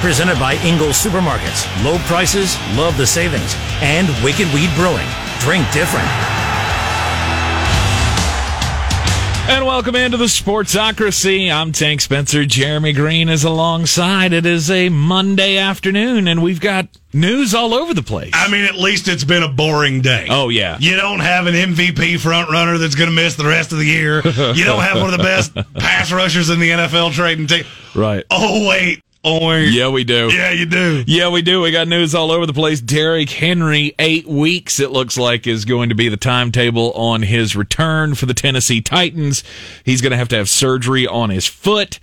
Presented by Ingles Supermarkets. Low prices, love the savings. And Wicked Weed Brewing. Drink different. And welcome into the Sportsocracy. I'm Tank Spencer. Jeremy Green is alongside. It is a Monday afternoon, and we've got news all over the place. I mean, at least it's been a boring day. Oh, yeah. You don't have an MVP front runner that's going to miss the rest of the year. You don't have one of the best pass rushers in the NFL trading team. Right. Oh, wait. Oh. Yeah, we do. Yeah, you do. Yeah, we do. We got news all over the place. Derrick Henry, eight weeks, it looks like, is going to be the timetable on his return for the Tennessee Titans. He's going to have to have surgery on his foot.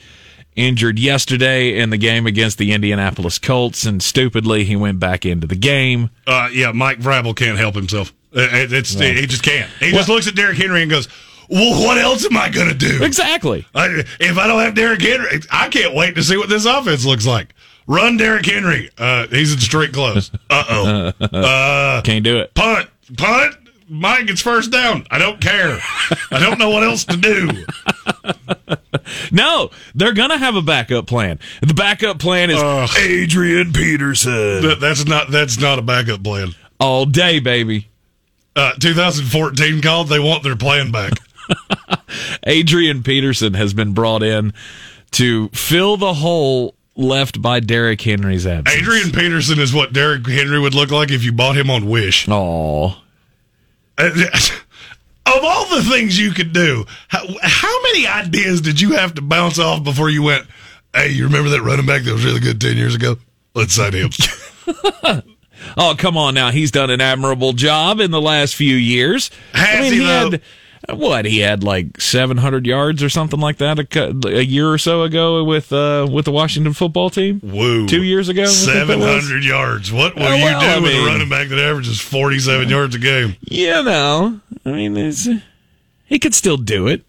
Injured yesterday in the game against the Indianapolis Colts, and stupidly, he went back into the game. Uh, yeah, Mike Vrabel can't help himself. Uh, It- It's, He just can't. He just looks at Derrick Henry and goes, well, what else am I going to do? Exactly. I, if I don't have Derrick Henry, I can't wait to see what this offense looks like. Run Derrick Henry. Uh, he's in straight clothes. Uh oh. Uh, Can't do it. punt. Punt. Mike gets first down. I don't care. I don't know what else to do. No, they're going to have a backup plan. The backup plan is Ugh. Adrian Peterson. That, that's not that's not a backup plan. All day, baby. Uh, 2014 called. They want their plan back. Adrian Peterson has been brought in to fill the hole left by Derrick Henry's absence. Adrian Peterson is what Derrick Henry would look like if you bought him on Wish. Aw. Of all the things you could do, how, how many ideas did you have to bounce off before you went, hey, you remember that running back that was really good 10 years ago? Let's sign him. Oh, come on now. He's done an admirable job in the last few years. Has he, though? had what? He had like 700 yards or something like that a, a year or so ago with uh with the Washington football team. Woo. Two years ago, I think that was. 700 yards. What will Oh, you well, do I with mean- a running back that averages 47 yards a game? You know, I mean, it's, he could still do it.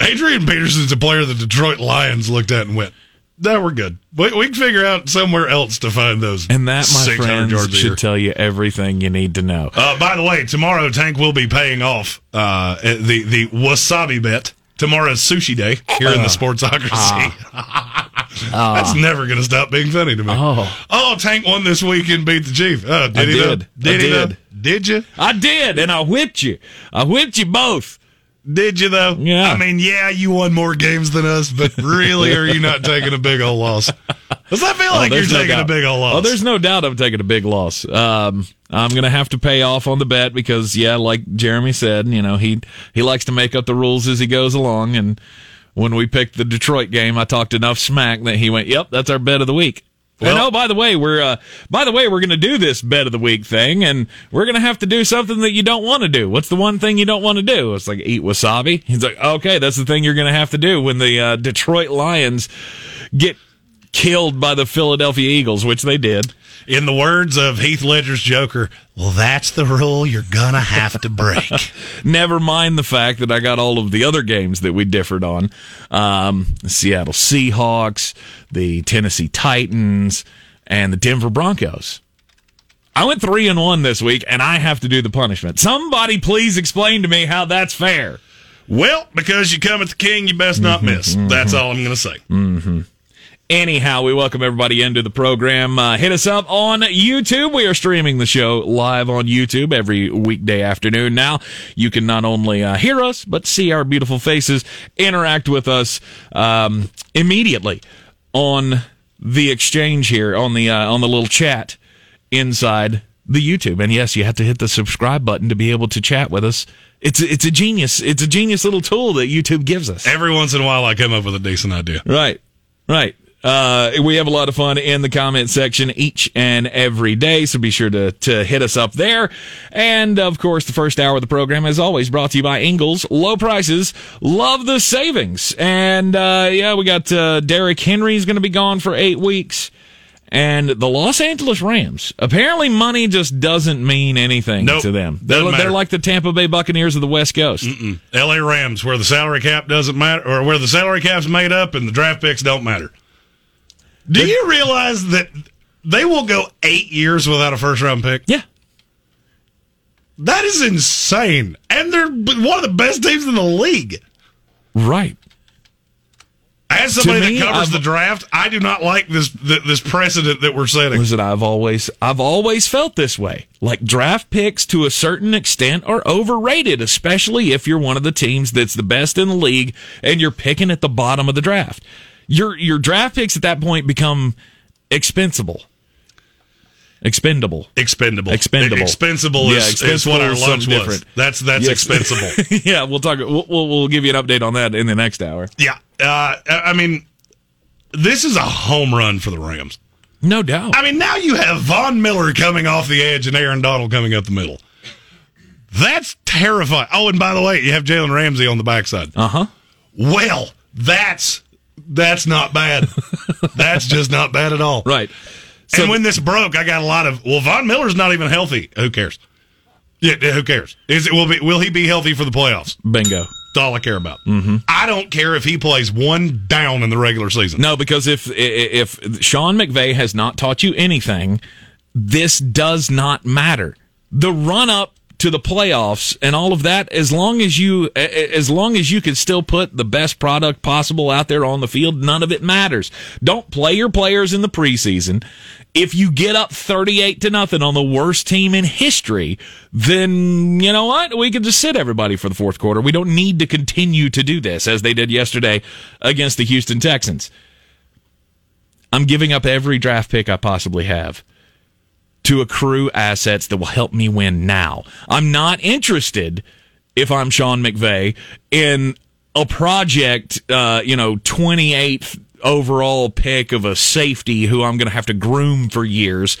Adrian Peterson's a player the Detroit Lions looked at and went, "That we're good. We, we can figure out somewhere else to find those." And that, my 600 friends, yards a year. should tell you everything you need to know. Uh, by the way, tomorrow Tank will be paying off uh, the the wasabi bet. Tomorrow's sushi day here Uh, in the Sportsocracy. That's never going to stop being funny to me. Oh. Oh, Tank won this week and beat the Chief. Did I he? did. Did I he? Did. Did you? I did, and I whipped you. I whipped you both. Did you though? Yeah. I mean, yeah, you won more games than us, but really, are you not taking a big old loss? Does that feel like you're Oh, no taking a big old loss? Oh, there's no doubt I'm taking a big loss. Um, I'm gonna have to pay off on the bet because, yeah, like Jeremy said, you know, he he likes to make up the rules as he goes along. And when we picked the Detroit game, I talked enough smack that he went, "Yep, that's our bet of the week." Well- and oh, by the way, we're uh, by the way, we're going to do this bed of the week thing, and we're going to have to do something that you don't want to do. What's the one thing you don't want to do? It's like eat wasabi. He's like, okay, that's the thing you're going to have to do when the uh, Detroit Lions get killed by the Philadelphia Eagles, which they did. In the words of Heath Ledger's Joker, well, that's the rule you're gonna have to break. Never mind the fact that I got all of the other games that we differed on. Um, the Seattle Seahawks, the Tennessee Titans, and the Denver Broncos. I went three and one this week, and I have to do the punishment. Somebody please explain to me how that's fair. well, because you come at the king, you best not miss. Mm-hmm, mm-hmm. That's all I'm gonna say. Mm-hmm. Anyhow, we welcome everybody into the program. Uh, hit us up on YouTube. We are streaming the show live on YouTube every weekday afternoon. Now you can not only uh, hear us, but see our beautiful faces, interact with us um, immediately on the exchange here on the uh, on the little chat inside the YouTube. And yes, you have to hit the subscribe button to be able to chat with us. It's it's a genius. It's a genius little tool that YouTube gives us. Every once in a while, I come up with a decent idea. Right, right. Uh, we have a lot of fun in the comment section each and every day, so be sure to, to hit us up there. And of course, the first hour of the program, as always, brought to you by Ingles. Low prices, love the savings. And uh, yeah, we got uh, Derrick Henry's going to be gone for eight weeks. and the Los Angeles Rams. Apparently, money just doesn't mean anything Nope, to them. They're, they're like the Tampa Bay Buccaneers of the West Coast. L.A. Rams, where the salary cap doesn't matter, or where the salary cap's made up and the draft picks don't matter. Do you realize that they will go eight years without a first round pick? Yeah. That is insane, and they're one of the best teams in the league. Right. As somebody me, that covers I've- the draft, I do not like this this precedent that we're setting. Listen, I've always I've always felt this way. Like draft picks to a certain extent are overrated, especially if you're one of the teams that's the best in the league and you're picking at the bottom of the draft. Your your draft picks at that point become expensible. Expendable. Expendable, Expendable. expensible Yeah, is, is what our lunch was. different. That's that's Yes. expensible. yeah, we'll talk we'll, we'll we'll give you an update on that in the next hour. yeah, uh, I mean, this is a home run for the Rams. No doubt. I mean, now you have Von Miller coming off the edge and Aaron Donald coming up the middle. That's terrifying. Oh, and by the way, you have Jalen Ramsey on the backside. Uh-huh. Well, that's that's not bad. that's just not bad at all. Right. and when this broke, I got a lot of well, Von Miller's not even healthy. Who cares? Yeah, who cares? Is it will be will he be healthy for the playoffs? bingo. That's all I care about. Mm-hmm. I don't care if he plays one down in the regular season. No, because if if Sean McVay has not taught you anything, this does not matter. The run up to the playoffs and all of that, as long as you as long as you can still put the best product possible out there on the field, none of it matters. Don't play your players in the preseason. If you get up 38 to nothing on the worst team in history, then you know what? We can just sit everybody for the fourth quarter. We don't need to continue to do this as they did yesterday against the Houston Texans. I'm giving up every draft pick I possibly have to accrue assets that will help me win now. I'm not interested if I'm Sean McVay in a project, uh, you know, 28th overall pick of a safety who I'm going to have to groom for years.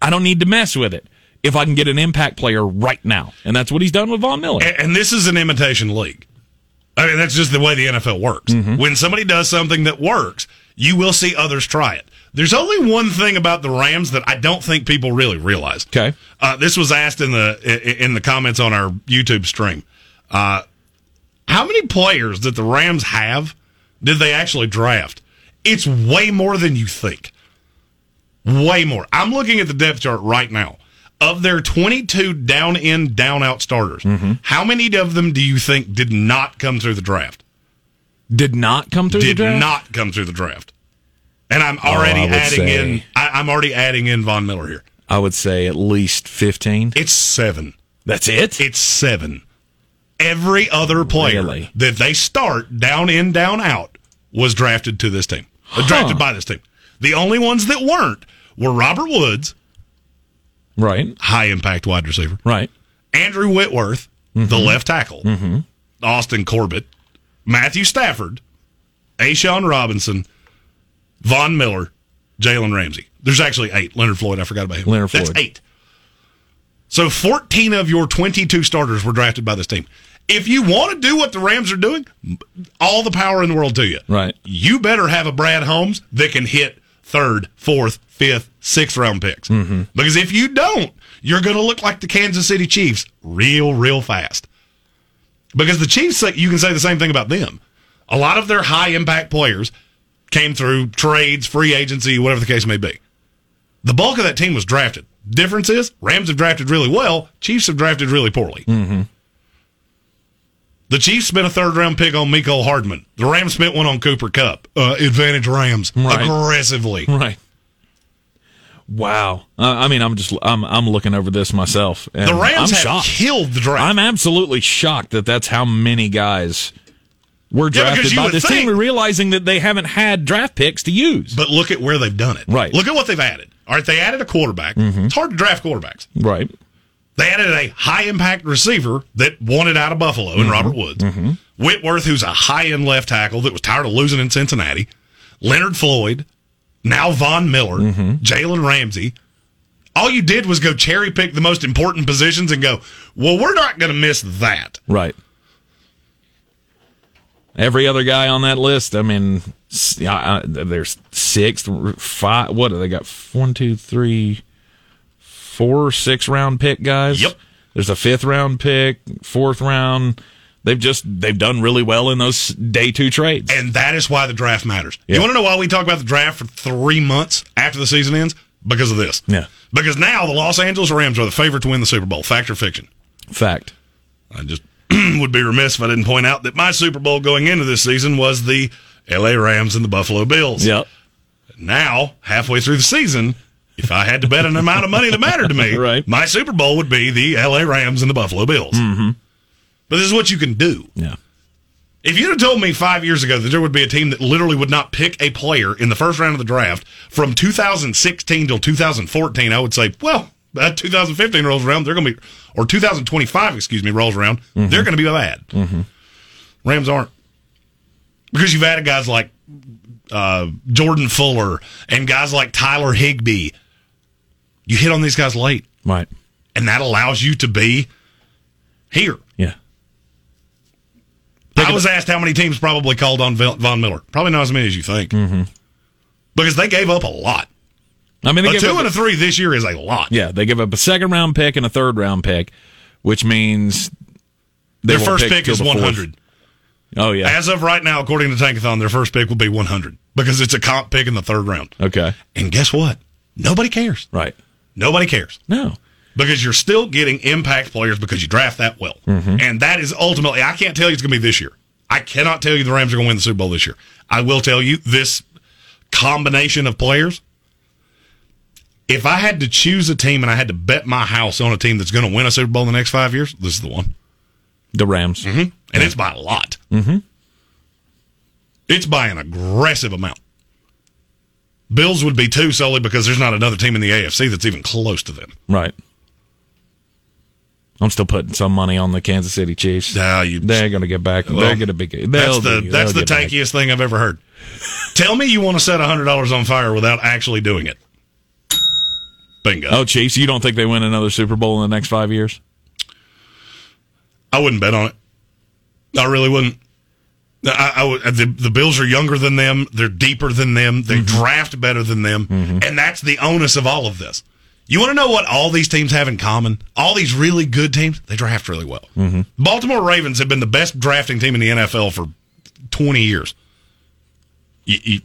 I don't need to mess with it if I can get an impact player right now. And that's what he's done with Von Miller. And, and this is an imitation league. I mean, that's just the way the NFL works. When somebody does something that works, you will see others try it. There's only one thing about the Rams that I don't think people really realize. Okay. Uh, this was asked in the in the comments on our YouTube stream. Uh, how many players that the Rams have did they actually draft? It's way more than you think. Way more. I'm looking at the depth chart right now. Of their 22 down in, down out starters, how many of them do you think did not come through the draft? Did not come through the Did not come through the draft. And I'm already I would adding say- in. I, I'm already adding in Von Miller here. I would say at least 15. It's seven. That's it? It's seven. Every other player Really? that they start down in, down out was drafted to this team. Uh, Drafted by this team. The only ones that weren't were Robert Woods, Right. high impact wide receiver, Right. Andrew Whitworth, the left tackle, Austin Corbett, Matthew Stafford, A'Shawn Robinson, Von Miller, Jalen Ramsey. There's actually eight. Leonard Floyd, I forgot about him. Leonard Floyd. That's eight. So 14 of your 22 starters were drafted by this team. If you want to do what the Rams are doing, all the power in the world to you. Right. You better have a Brad Holmes that can hit third, fourth, fifth, sixth round picks. Mm-hmm. Because if you don't, you're going to look like the Kansas City Chiefs real, real fast. Because the Chiefs, you can say the same thing about them. A lot of their high impact players came through trades, free agency, whatever the case may be. The bulk of that team was drafted. Difference is, Rams have drafted really well, Chiefs have drafted really poorly. Mm-hmm. The Chiefs spent a third round pick on Mecole Hardman. The Rams spent one on Cooper Kupp. Uh, advantage Rams Right. aggressively. Right. Wow. Uh, I mean, I'm just I'm I'm looking over this myself. And The Rams I'm have shocked. killed the draft. I'm absolutely shocked that that's how many guys were Yeah, drafted you by this think- team, realizing that they haven't had draft picks to use. but look at where they've done it. Right. Mm-hmm. Look at what they've added. All right, they added a quarterback. It's hard to draft quarterbacks. Right. They added a high impact receiver that wanted out of Buffalo Mm-hmm. in Robert Woods. Whitworth, who's a high end left tackle that was tired of losing in Cincinnati. Leonard Floyd. Now Von Miller. Mm-hmm. Jalen Ramsey. All you did was go cherry pick the most important positions and go, well, we're not going to miss that. Right. Every other guy on that list, I mean, there's sixth, five. What do they got? One, two, three, four, six round pick guys. Yep. There's a fifth round pick, fourth round. They've just they've done really well in those day two trades. And that is why the draft matters. Yeah. You want to know why we talk about the draft for three months after the season ends? Because of this. Yeah. Because now the Los Angeles Rams are the favorite to win the Super Bowl. Fact or fiction? Fact. I just would be remiss if I didn't point out that my Super Bowl going into this season was the LA Rams and the Buffalo Bills. Yep. Now, halfway through the season, if I had to bet an amount of money that mattered to me, Right. my Super Bowl would be the LA Rams and the Buffalo Bills. Mm-hmm. But this is what you can do. Yeah. If you'd have told me five years ago that there would be a team that literally would not pick a player in the first round of the draft from 2016 till 2014, I would say, well, that 2015 rolls around, they're going to be, or 2025, excuse me, rolls around, they're going to be bad. Rams aren't. Because you've added guys like uh, Jordan Fuller and guys like Tyler Higbee. You hit on these guys late, Right. and that allows you to be here. Yeah. I was asked how many teams probably called on Von Miller. Probably not as many as you think. Mm-hmm. Because they gave up a lot. I mean, they A two and a three this year is a lot. yeah, they give up a second round pick and a third round pick, which means Their first pick till is 100. Oh yeah. As of right now, according to Tankathon, their first pick will be 100 because it's a comp pick in the third round. okay. And guess what? Nobody cares. Right. Nobody cares. No. because you're still getting impact players because you draft that well. Mm-hmm. And that is ultimately, I can't tell you it's going to be this year. I cannot tell you the Rams are going to win the Super Bowl this year. I will tell you this combination of players. If I had to choose a team and I had to bet my house on a team that's going to win a Super Bowl in the next five years, this is the one. The Rams. And it's by a lot. Mm-hmm. It's by an aggressive amount. Bills would be two solely because there's not another team in the AFC that's even close to them. Right. I'm still putting some money on the Kansas City Chiefs. Nah, you They're going to get back. Well, they're going to be. That's the be- that's the they'll back. tankiest thing I've ever heard. Tell me you want to set hundred dollars on fire without actually doing it. Bingo. Oh, Chiefs! You don't think they win another Super Bowl in the next five years? I wouldn't bet on it. I really wouldn't. I, I would, uh, the, the Bills are younger than them. They're deeper than them. They mm-hmm. draft better than them, mm-hmm. and that's the onus of all of this. You want to know what all these teams have in common? All these really good teams, they draft really well. Mm-hmm. Baltimore Ravens have been the best drafting team in the NFL for 20 years. You, you,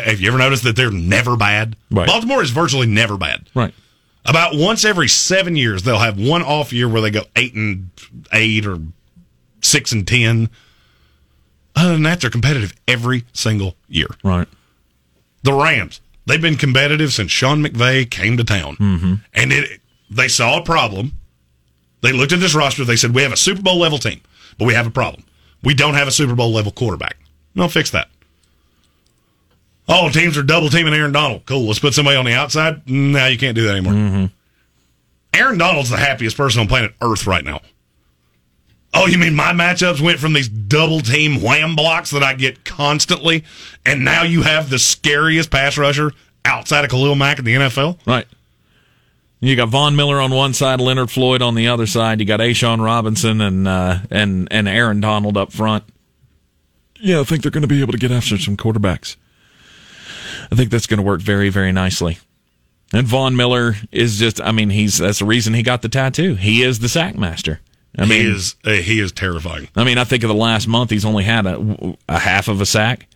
have you ever noticed that they're never bad? Right. Baltimore is virtually never bad. Right. About once every seven years, they'll have one off year where they go eight and eight or six and ten. Other than that, they're competitive every single year. Right. The Rams, they've been competitive since Sean McVay came to town, mm-hmm. and it they saw a problem. They looked at this roster. They said, "We have a Super Bowl level team, but we have a problem. We don't have a Super Bowl level quarterback. No, fix that." Oh, teams are double teaming Aaron Donald. Cool. Let's put somebody on the outside. No, you can't do that anymore. Aaron Donald's the happiest person on planet Earth right now. Oh, you mean my matchups went from these double team wham blocks that I get constantly, and now you have the scariest pass rusher outside of Khalil Mack in the NFL? Right. You got Von Miller on one side, Leonard Floyd on the other side. You got A'Shawn Robinson and uh, and and Aaron Donald up front. Yeah, I think they're going to be able to get after some quarterbacks. I think that's going to work very very nicely. And Von Miller is just I mean, he's that's the reason he got the tattoo. He is the sack master. I mean, he is uh, he is terrifying. I mean, I think of the last month, he's only had a, a half of a sack.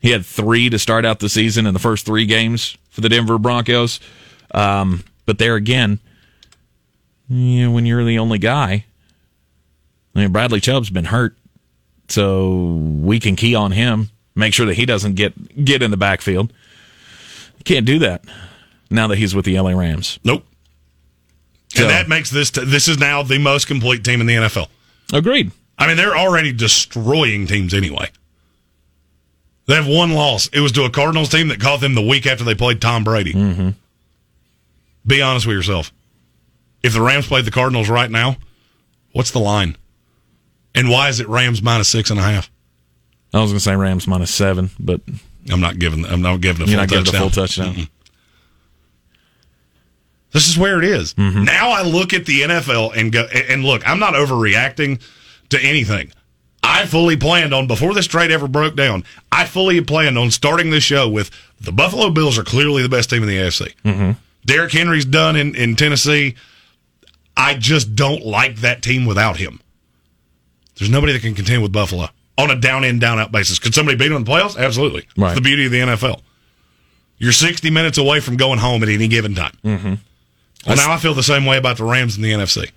He had three to start out the season in the first three games for the Denver Broncos. Um, but there again, you know, when you're the only guy, I mean, Bradley Chubb's been hurt, so we can key on him, make sure that he doesn't get get in the backfield. Can't do that now that he's with the LA Rams. Nope. So- And that makes this t- this is now the most complete team in the NFL. Agreed. I mean, they're already destroying teams anyway. They have one loss. It was to a Cardinals team that caught them the week after they played Tom Brady. Mm-hmm. Be honest with yourself. If the Rams played the Cardinals right now, what's the line? And why is it Rams minus six and a half? I was going to say Rams minus seven, but I'm not giving. I'm not giving a you're full not giving touchdown. a full touchdown. This is where it is. Mm-hmm. Now I look at the NFL and go and look. I'm not overreacting to anything. I fully planned on before this trade ever broke down. I fully planned on starting this show with the Buffalo Bills are clearly the best team in the AFC. Mm-hmm. Derrick Henry's done in, in Tennessee. I just don't like that team without him. There's nobody that can contend with Buffalo on a down in, down out basis. Could somebody beat them in the playoffs? Absolutely. Right. It's the beauty of the NFL. You're 60 minutes away from going home at any given time. Mm-hmm. Well, now I feel the same way about the Rams in the NFC.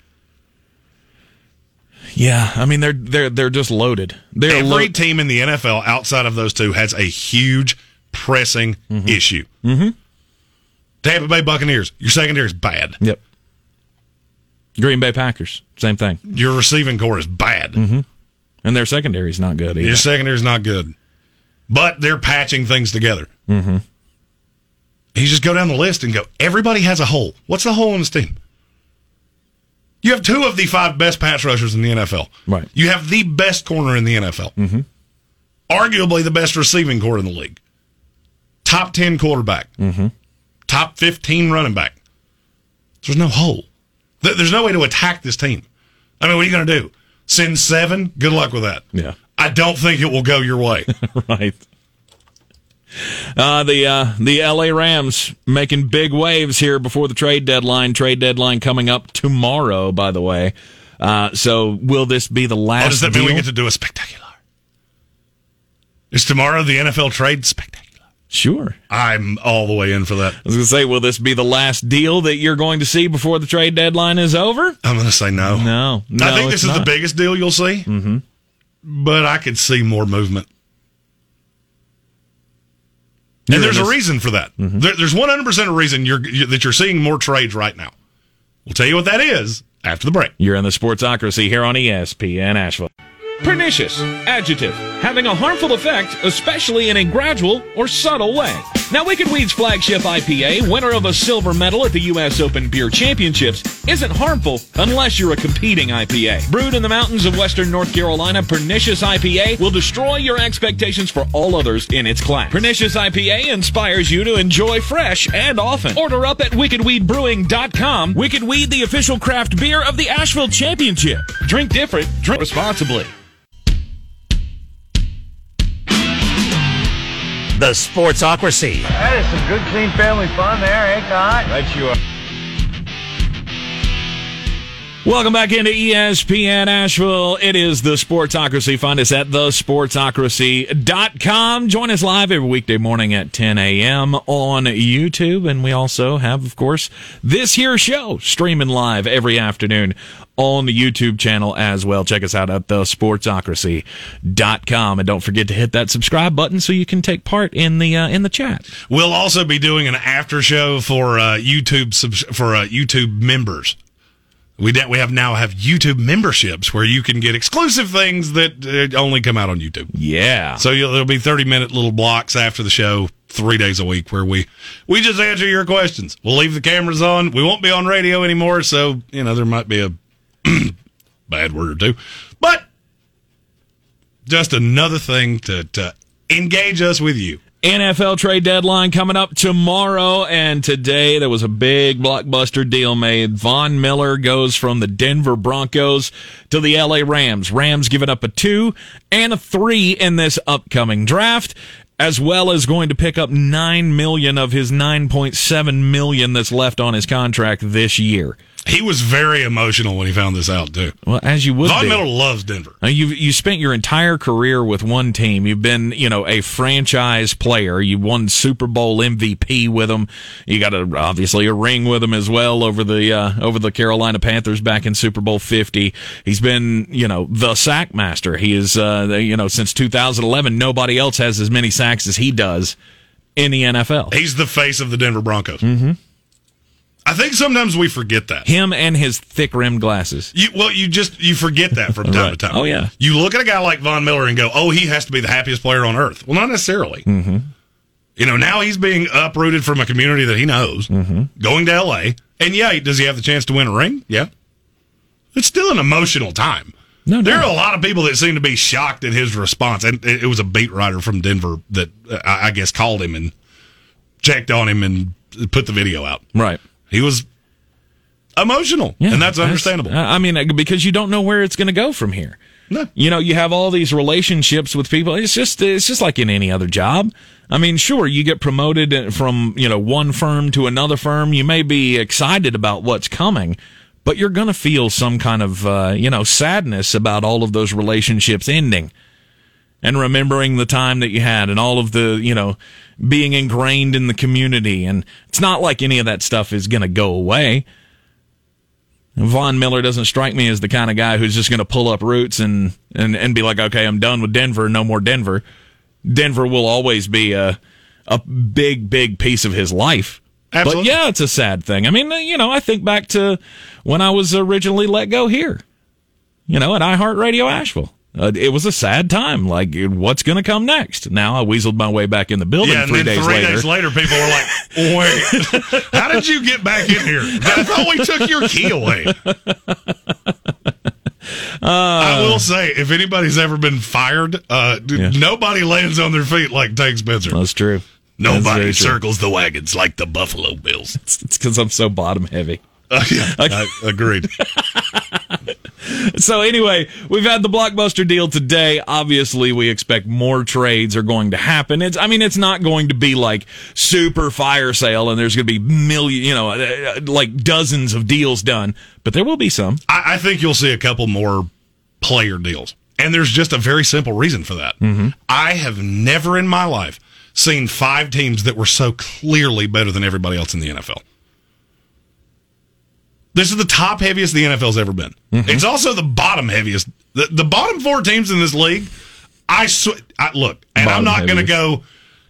Yeah, I mean they're they're they're just loaded. They're Every lo- team in the NFL outside of those two has a huge pressing issue. Mm-hmm. Tampa Bay Buccaneers, your secondary is bad. Yep. Green Bay Packers, same thing, Your receiving corps is bad. And their secondary is not good either. Your secondary is not good, but they're patching things together. Mm-hmm. You just go down the list and go. Everybody has a hole. What's the hole in this team? You have two of the five best pass rushers in the NFL. Right. You have the best corner in the NFL. Mm-hmm. Arguably the best receiving corps in the league. Top ten quarterback. Mm-hmm. Top fifteen running back. There's no hole. There's no way to attack this team. I mean, what are you going to do? Send seven? Good luck with that. Yeah. I don't think it will go your way. right. Uh, the uh, the LA Rams making big waves here before the trade deadline. Trade deadline coming up tomorrow, by the way. Uh, so will this be the last? oh, does that mean we get to do a spectacular? Is tomorrow the NFL trade spectacular? Sure. I'm all the way in for that. I was going to say, will this be the last deal that you're going to see before the trade deadline is over? I'm going to say no. No, no. I think this is the biggest deal you'll see. Mm-hmm. But I could see more movement. You're and there's a reason for that. There, there's 100% a reason you're, you that you're seeing more trades right now. We'll tell you what that is after the break. You're in the Sportsocracy here on ESPN Asheville. Pernicious, adjective, having a harmful effect, especially in a gradual or subtle way. Now, Wicked Weed's flagship IPA, winner of a silver medal at the U.S. Open Beer Championships, isn't harmful unless you're a competing IPA. Brewed in the mountains of western North Carolina, Pernicious IPA will destroy your expectations for all others in its class. Pernicious IPA inspires you to enjoy fresh and often. Order up at wickedweedbrewing.com. Wicked Weed, the official craft beer of the Asheville Championship. Drink different, drink responsibly. The Sportsocracy. That is some good, clean family fun there, eh, Con? Right you are. Welcome back into ESPN Asheville. It is the Sportsocracy. Find us at thesportsocracy.com. Join us live every weekday morning at 10 a.m. on YouTube. And we also have, of course, this here show streaming live every afternoon on the YouTube channel as well. Check us out at thesportsocracy.com. And don't forget to hit that subscribe button so you can take part in the, uh, in the chat. We'll also be doing an after show for uh, YouTube subs- for uh, YouTube members. We de- we have now have YouTube memberships where you can get exclusive things that uh, only come out on YouTube. Yeah. So you'll, there'll be 30 minute little blocks after the show, three days a week, where we we just answer your questions. We'll leave the cameras on. We won't be on radio anymore, so you know there might be a bad word or two, but just another thing to, to engage us with you. NFL trade deadline coming up tomorrow, and today there was a big blockbuster deal made. Von Miller goes from the Denver Broncos to the LA Rams. Rams giving up a two and a three in this upcoming draft, as well as going to pick up nine million of his nine point seven million that's left on his contract this year. He was very emotional when he found this out too. Well, as you would Von be. Miller loves Denver. Now, you you spent your entire career with one team. You've been, you know, a franchise player. You won Super Bowl MVP with them. You got a obviously a ring with them as well over the uh, over the Carolina Panthers back in Super Bowl 50. He's been, you know, the sack master. He is uh, you know, since 2011 nobody else has as many sacks as he does in the NFL. He's the face of the Denver Broncos. Mm-hmm. I think sometimes we forget that. Him and his thick rimmed glasses. You, well, you just you forget that from time Right. to time. Oh, yeah. You look at a guy like Von Miller and go, "Oh, he has to be the happiest player on earth." Well, not necessarily. Mm-hmm. You know, now he's being uprooted from a community that he knows, Mm-hmm. going to L.A. And yeah, does he have the chance to win a ring? Yeah. It's still an emotional time. No, There doubt. are a lot of people that seem to be shocked at his response, and it was a beat writer from Denver that uh, I I guess called him and checked on him and put the video out. Right. He was emotional, Yeah, and that's understandable. I mean, because you don't know where it's going to go from here. No. You know, you have all these relationships with people. It's just it's just like in any other job. I mean, sure, you get promoted from, you know, one firm to another firm. You may be excited about what's coming, but you're going to feel some kind of, uh, you know, sadness about all of those relationships ending and remembering the time that you had and all of the, you know, being ingrained in the community. And it's not like any of that stuff is going to go away. Von Miller doesn't strike me as the kind of guy who's just going to pull up roots and, and, and be like, okay, I'm done with Denver, no more Denver. Denver will always be a, a big, big piece of his life. Absolutely. But yeah, it's a sad thing. I mean, you know, I think back to when I was originally let go here, you know, at iHeartRadio Asheville. Uh, it was a sad time. Like, what's going to come next? Now I weaseled my way back in the building Yeah, and three, then days, three later. days later, people were like, "Wait, how did you get back in here? I thought we took your key away." I will say, if anybody's ever been fired, uh, Yeah. nobody lands on their feet like Tank Spencer. That's true. Nobody That's very true. circles the wagons like the Buffalo Bills. It's because I'm so bottom heavy. Uh, yeah, I- agreed. So anyway, we've had the blockbuster deal today. Obviously, we expect more trades are going to happen. It's, I mean, it's not going to be like super fire sale and there's going to be million, you know, uh, like dozens of deals done, but there will be some. I, I think you'll see a couple more player deals. And there's just a very simple reason for that. I have never in my life seen five teams that were so clearly better than everybody else in the NFL. This is the top heaviest the NFL's ever been. It's also the bottom heaviest. The, the bottom four teams in this league, I, sw- I look, and I'm not going to go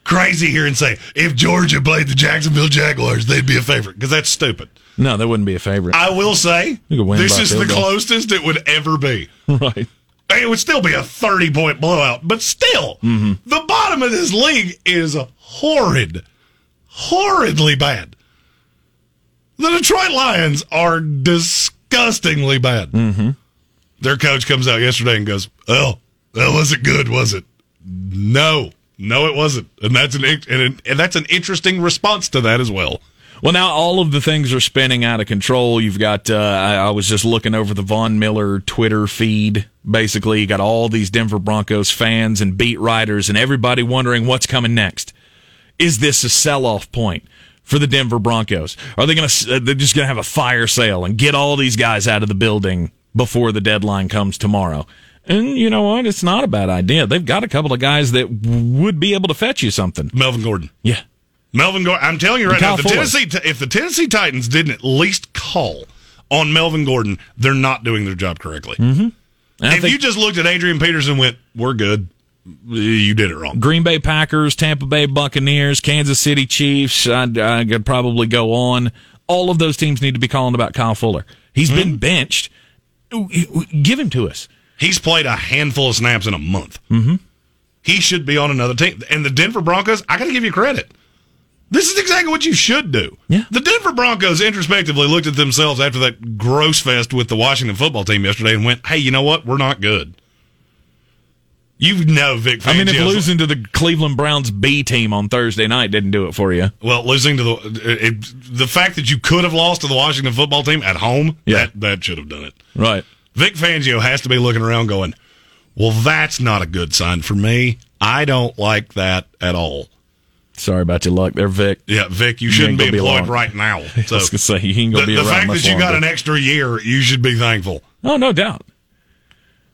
crazy here and say if Georgia played the Jacksonville Jaguars, they'd be a favorite because that's stupid. No, that wouldn't be a favorite. I will say You could win this is the goal. closest it would ever be. right. It would still be a 30 point blowout, but still, Mm-hmm. the bottom of this league is horrid, horridly bad. The Detroit Lions are disgustingly bad. Mm-hmm. Their coach comes out yesterday and goes, "Oh, that wasn't good, was it?" No, no, it wasn't, and that's an and, and that's an interesting response to that as well. Well, now all of the things are spinning out of control. You've got, uh, I, I was just looking over the Von Miller Twitter feed. Basically, you got all these Denver Broncos fans and beat writers and everybody wondering what's coming next. Is this a sell off point for the Denver Broncos? Are they going to, uh, they're just going to have a fire sale and get all these guys out of the building before the deadline comes tomorrow? And you know what? It's not a bad idea. They've got a couple of guys that would be able to fetch you something. Melvin Gordon. Yeah. Melvin Gordon. I'm telling you right now, if the Tennessee if the Tennessee Titans didn't at least call on Melvin Gordon, they're not doing their job correctly. Mm-hmm. I If think- you just looked at Adrian Peterson, and went, "We're good," you did it wrong. Green Bay Packers, Tampa Bay Buccaneers, Kansas City Chiefs. I, I could probably go on. All of those teams need to be calling about Kyle Fuller. He's been benched. Give him to us. He's played a handful of snaps in a month. Mm-hmm. He should be on another team. And the Denver Broncos, I got to give you credit. This is exactly what you should do. Yeah. The Denver Broncos introspectively looked at themselves after that gross fest with the Washington football team yesterday and went, "Hey, you know what? We're not good." You know, Vic. I mean, if losing to the Cleveland Browns B team on Thursday night didn't do it for you, Well, losing to the it, the fact that you could have lost to the Washington football team at home, Yeah. that that should have done it. right? Vic Fangio has to be looking around, going, "Well, that's not a good sign for me. I don't like that at all." Sorry about your luck there, Vic. Yeah, Vic, you shouldn't be gonna be employed right now. I So was gonna say you ain't the, gonna be the fact that you got an extra year, you should be thankful. Oh, no doubt.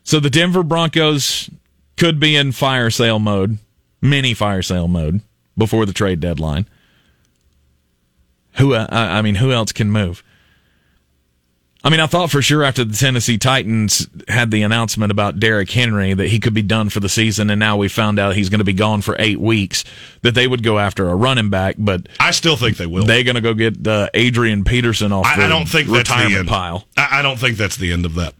So the Denver Broncos could be in fire sale mode, mini fire sale mode before the trade deadline. Who, uh, I mean, who else can move? I mean, I thought for sure after the Tennessee Titans had the announcement about Derrick Henry that he could be done for the season, and now we found out he's going to be gone for eight weeks, that they would go after a running back, but I still think they will. they're going to go get uh, Adrian Peterson off the I, I don't think that's the retirement end. pile. I, I don't think that's the end of that.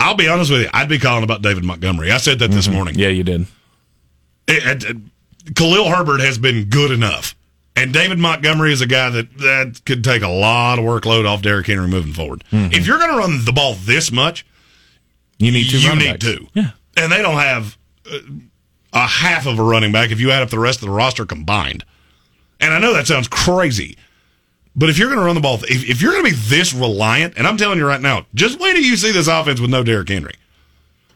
I'll be honest with you. I'd be calling about David Montgomery. I said that this morning. Mm-hmm. Yeah, you did. it, it, Khalil Herbert has been good enough. And David Montgomery is a guy that, that could take a lot of workload off Derrick Henry moving forward. If you're going to run the ball this much, You need two you need two. Yeah. And they don't have uh, a half of a running back if you add up the rest of the roster combined. And I know that sounds crazy, but if you're going to run the ball, if, if you're going to be this reliant, and I'm telling you right now, just wait till you see this offense with no Derrick Henry.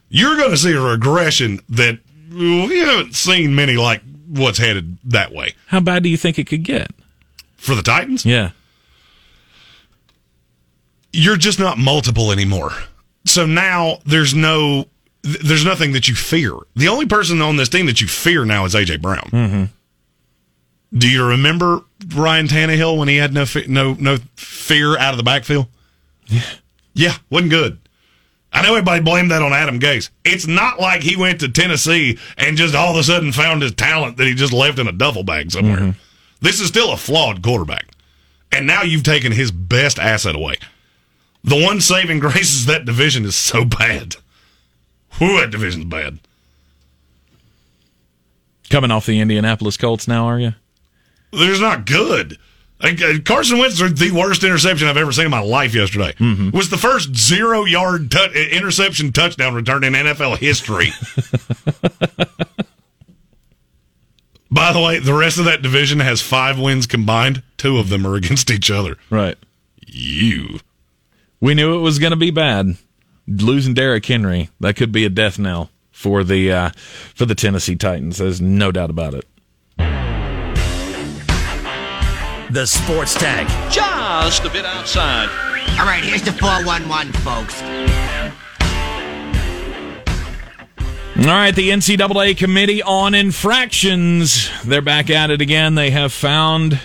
you're going to see a regression that we haven't seen many like what's headed that way How bad do you think it could get? for the Titans. Yeah. You're just not multiple anymore. So now there's no, there's nothing that you fear. The only person on this team that you fear now is AJ Brown. Mm-hmm. Do you remember Ryan Tannehill when he had no fe- no no fear out of the backfield? Yeah, yeah, wasn't good. I know everybody blamed that on Adam Gase. It's not like he went to Tennessee and just all of a sudden found his talent that he just left in a duffel bag somewhere. Mm-hmm. This is still a flawed quarterback. And now you've taken his best asset away. The one saving grace is that division is so bad. Whew, that division's bad. Coming off the Indianapolis Colts now, are you? They're not good. Like, uh, Carson Wentz threw the worst interception I've ever seen in my life yesterday. Was the first zero yard tu- interception touchdown return in NFL history. By the way, the rest of that division has five wins combined. Two of them are against each other. Right. You. We knew it was going to be bad. Losing Derrick Henry, that could be a death knell for the uh, for the Tennessee Titans. There's no doubt about it. The Sports Tag. Just a bit outside. All right, here's the 411, folks. All right, the NCAA Committee on Infractions. They're back at it again. They have found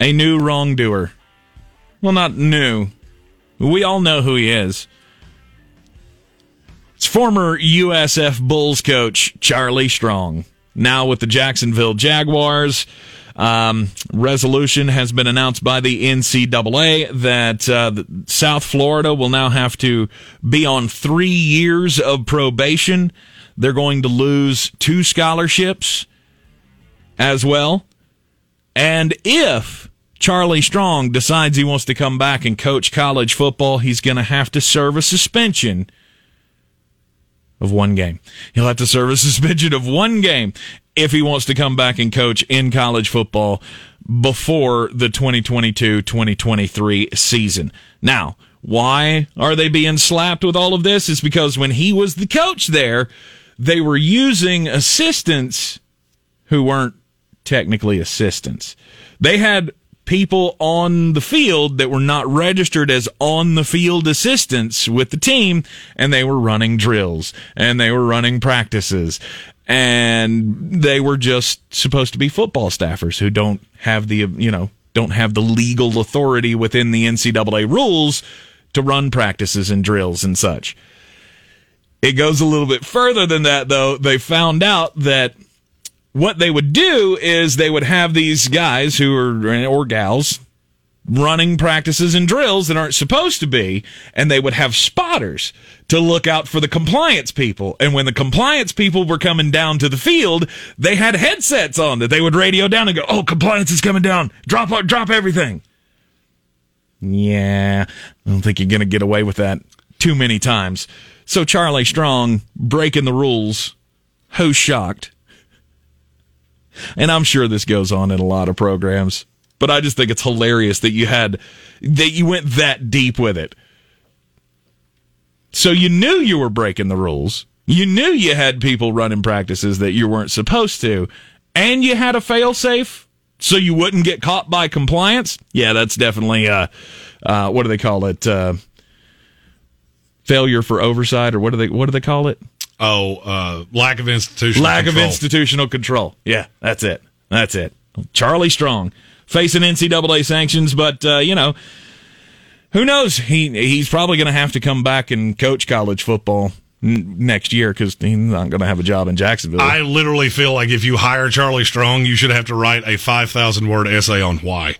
a new wrongdoer. Well, not new. We all know who he is. It's former USF Bulls coach Charlie Strong, now with the Jacksonville Jaguars. Um, resolution has been announced by the NCAA that uh, South Florida will now have to be on three years of probation. They're going to lose two scholarships as well. And if Charlie Strong decides he wants to come back and coach college football, he's going to have to serve a suspension of one game. He'll have to serve a suspension of one game if he wants to come back and coach in college football before the 2022-2023 season. Now, why are they being slapped with all of this? Is because when he was the coach there, they were using assistants who weren't technically assistants. They had people on the field that were not registered as on the field assistants with the team and they were running drills and they were running practices and they were just supposed to be football staffers who don't have the you know don't have the legal authority within the NCAA rules to run practices and drills and such. It goes a little bit further than that though. They found out that what they would do is they would have these guys who are or gals running practices and drills that aren't supposed to be and they would have spotters to look out for the compliance people. And when the compliance people were coming down to the field they had headsets on that they would radio down and go oh compliance is coming down. Drop drop everything. Yeah i don't think you're going to get away with that too many times. So charlie strong breaking the rules who's shocked. And I'm sure this goes on in a lot of programs, but I just think it's hilarious that you had that you went that deep with it. So you knew you were breaking the rules. You knew you had people running practices that you weren't supposed to, and you had a fail safe so you wouldn't get caught by compliance. Yeah, that's definitely uh uh what do they call it? Uh failure for oversight or what do they what do they call it? Oh, uh, lack of institutional Lack control. of institutional control. Yeah, that's it. That's it. Charlie Strong facing NCAA sanctions, but uh, you know, who knows? He he's probably going to have to come back and coach college football next year because he's not going to have a job in Jacksonville. I literally feel like if you hire Charlie Strong, you should have to write a 5,000 word essay on why.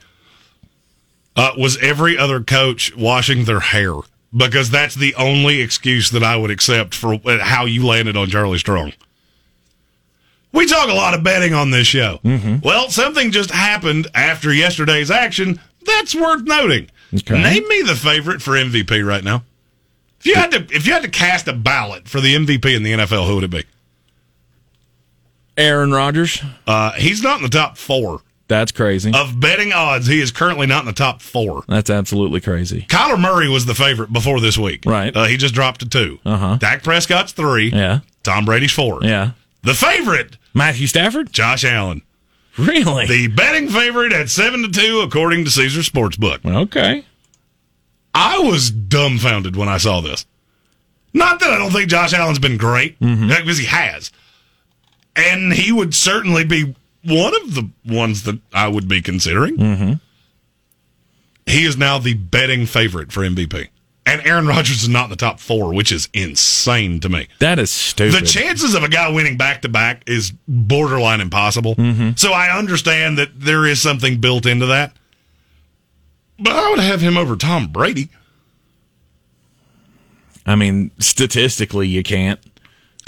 Uh, was every other coach washing their hair? Because that's the only excuse that I would accept for uh, how you landed on Charlie Strong. We talk a lot of betting on this show. Well, something just happened after yesterday's action that's worth noting. Okay. Name me the favorite for MVP right now. If you had to, if you had to cast a ballot for the MVP in the NFL, who would it be? Aaron Rodgers. Uh, he's not in the top four That's crazy. Of betting odds, he is currently not in the top four. That's absolutely crazy. Kyler Murray was the favorite before this week. Right. Uh, he just dropped to two. Uh-huh. Dak Prescott's three. Yeah. Tom Brady's four. Yeah. The favorite, Matthew Stafford? Josh Allen. Really? The betting favorite at seven to two, according to Caesar Sportsbook. okay. I was dumbfounded when I saw this. Not that I don't think Josh Allen's been great, because he has. And he would certainly be one of the ones that I would be considering. Mm-hmm. He is now the betting favorite for MVP. And Aaron Rodgers is not in the top four, which is insane to me. That is stupid. The chances of a guy winning back to back is borderline impossible. Mm-hmm. So I understand that there is something built into that. But I would have him over Tom Brady. I mean, statistically, you can't.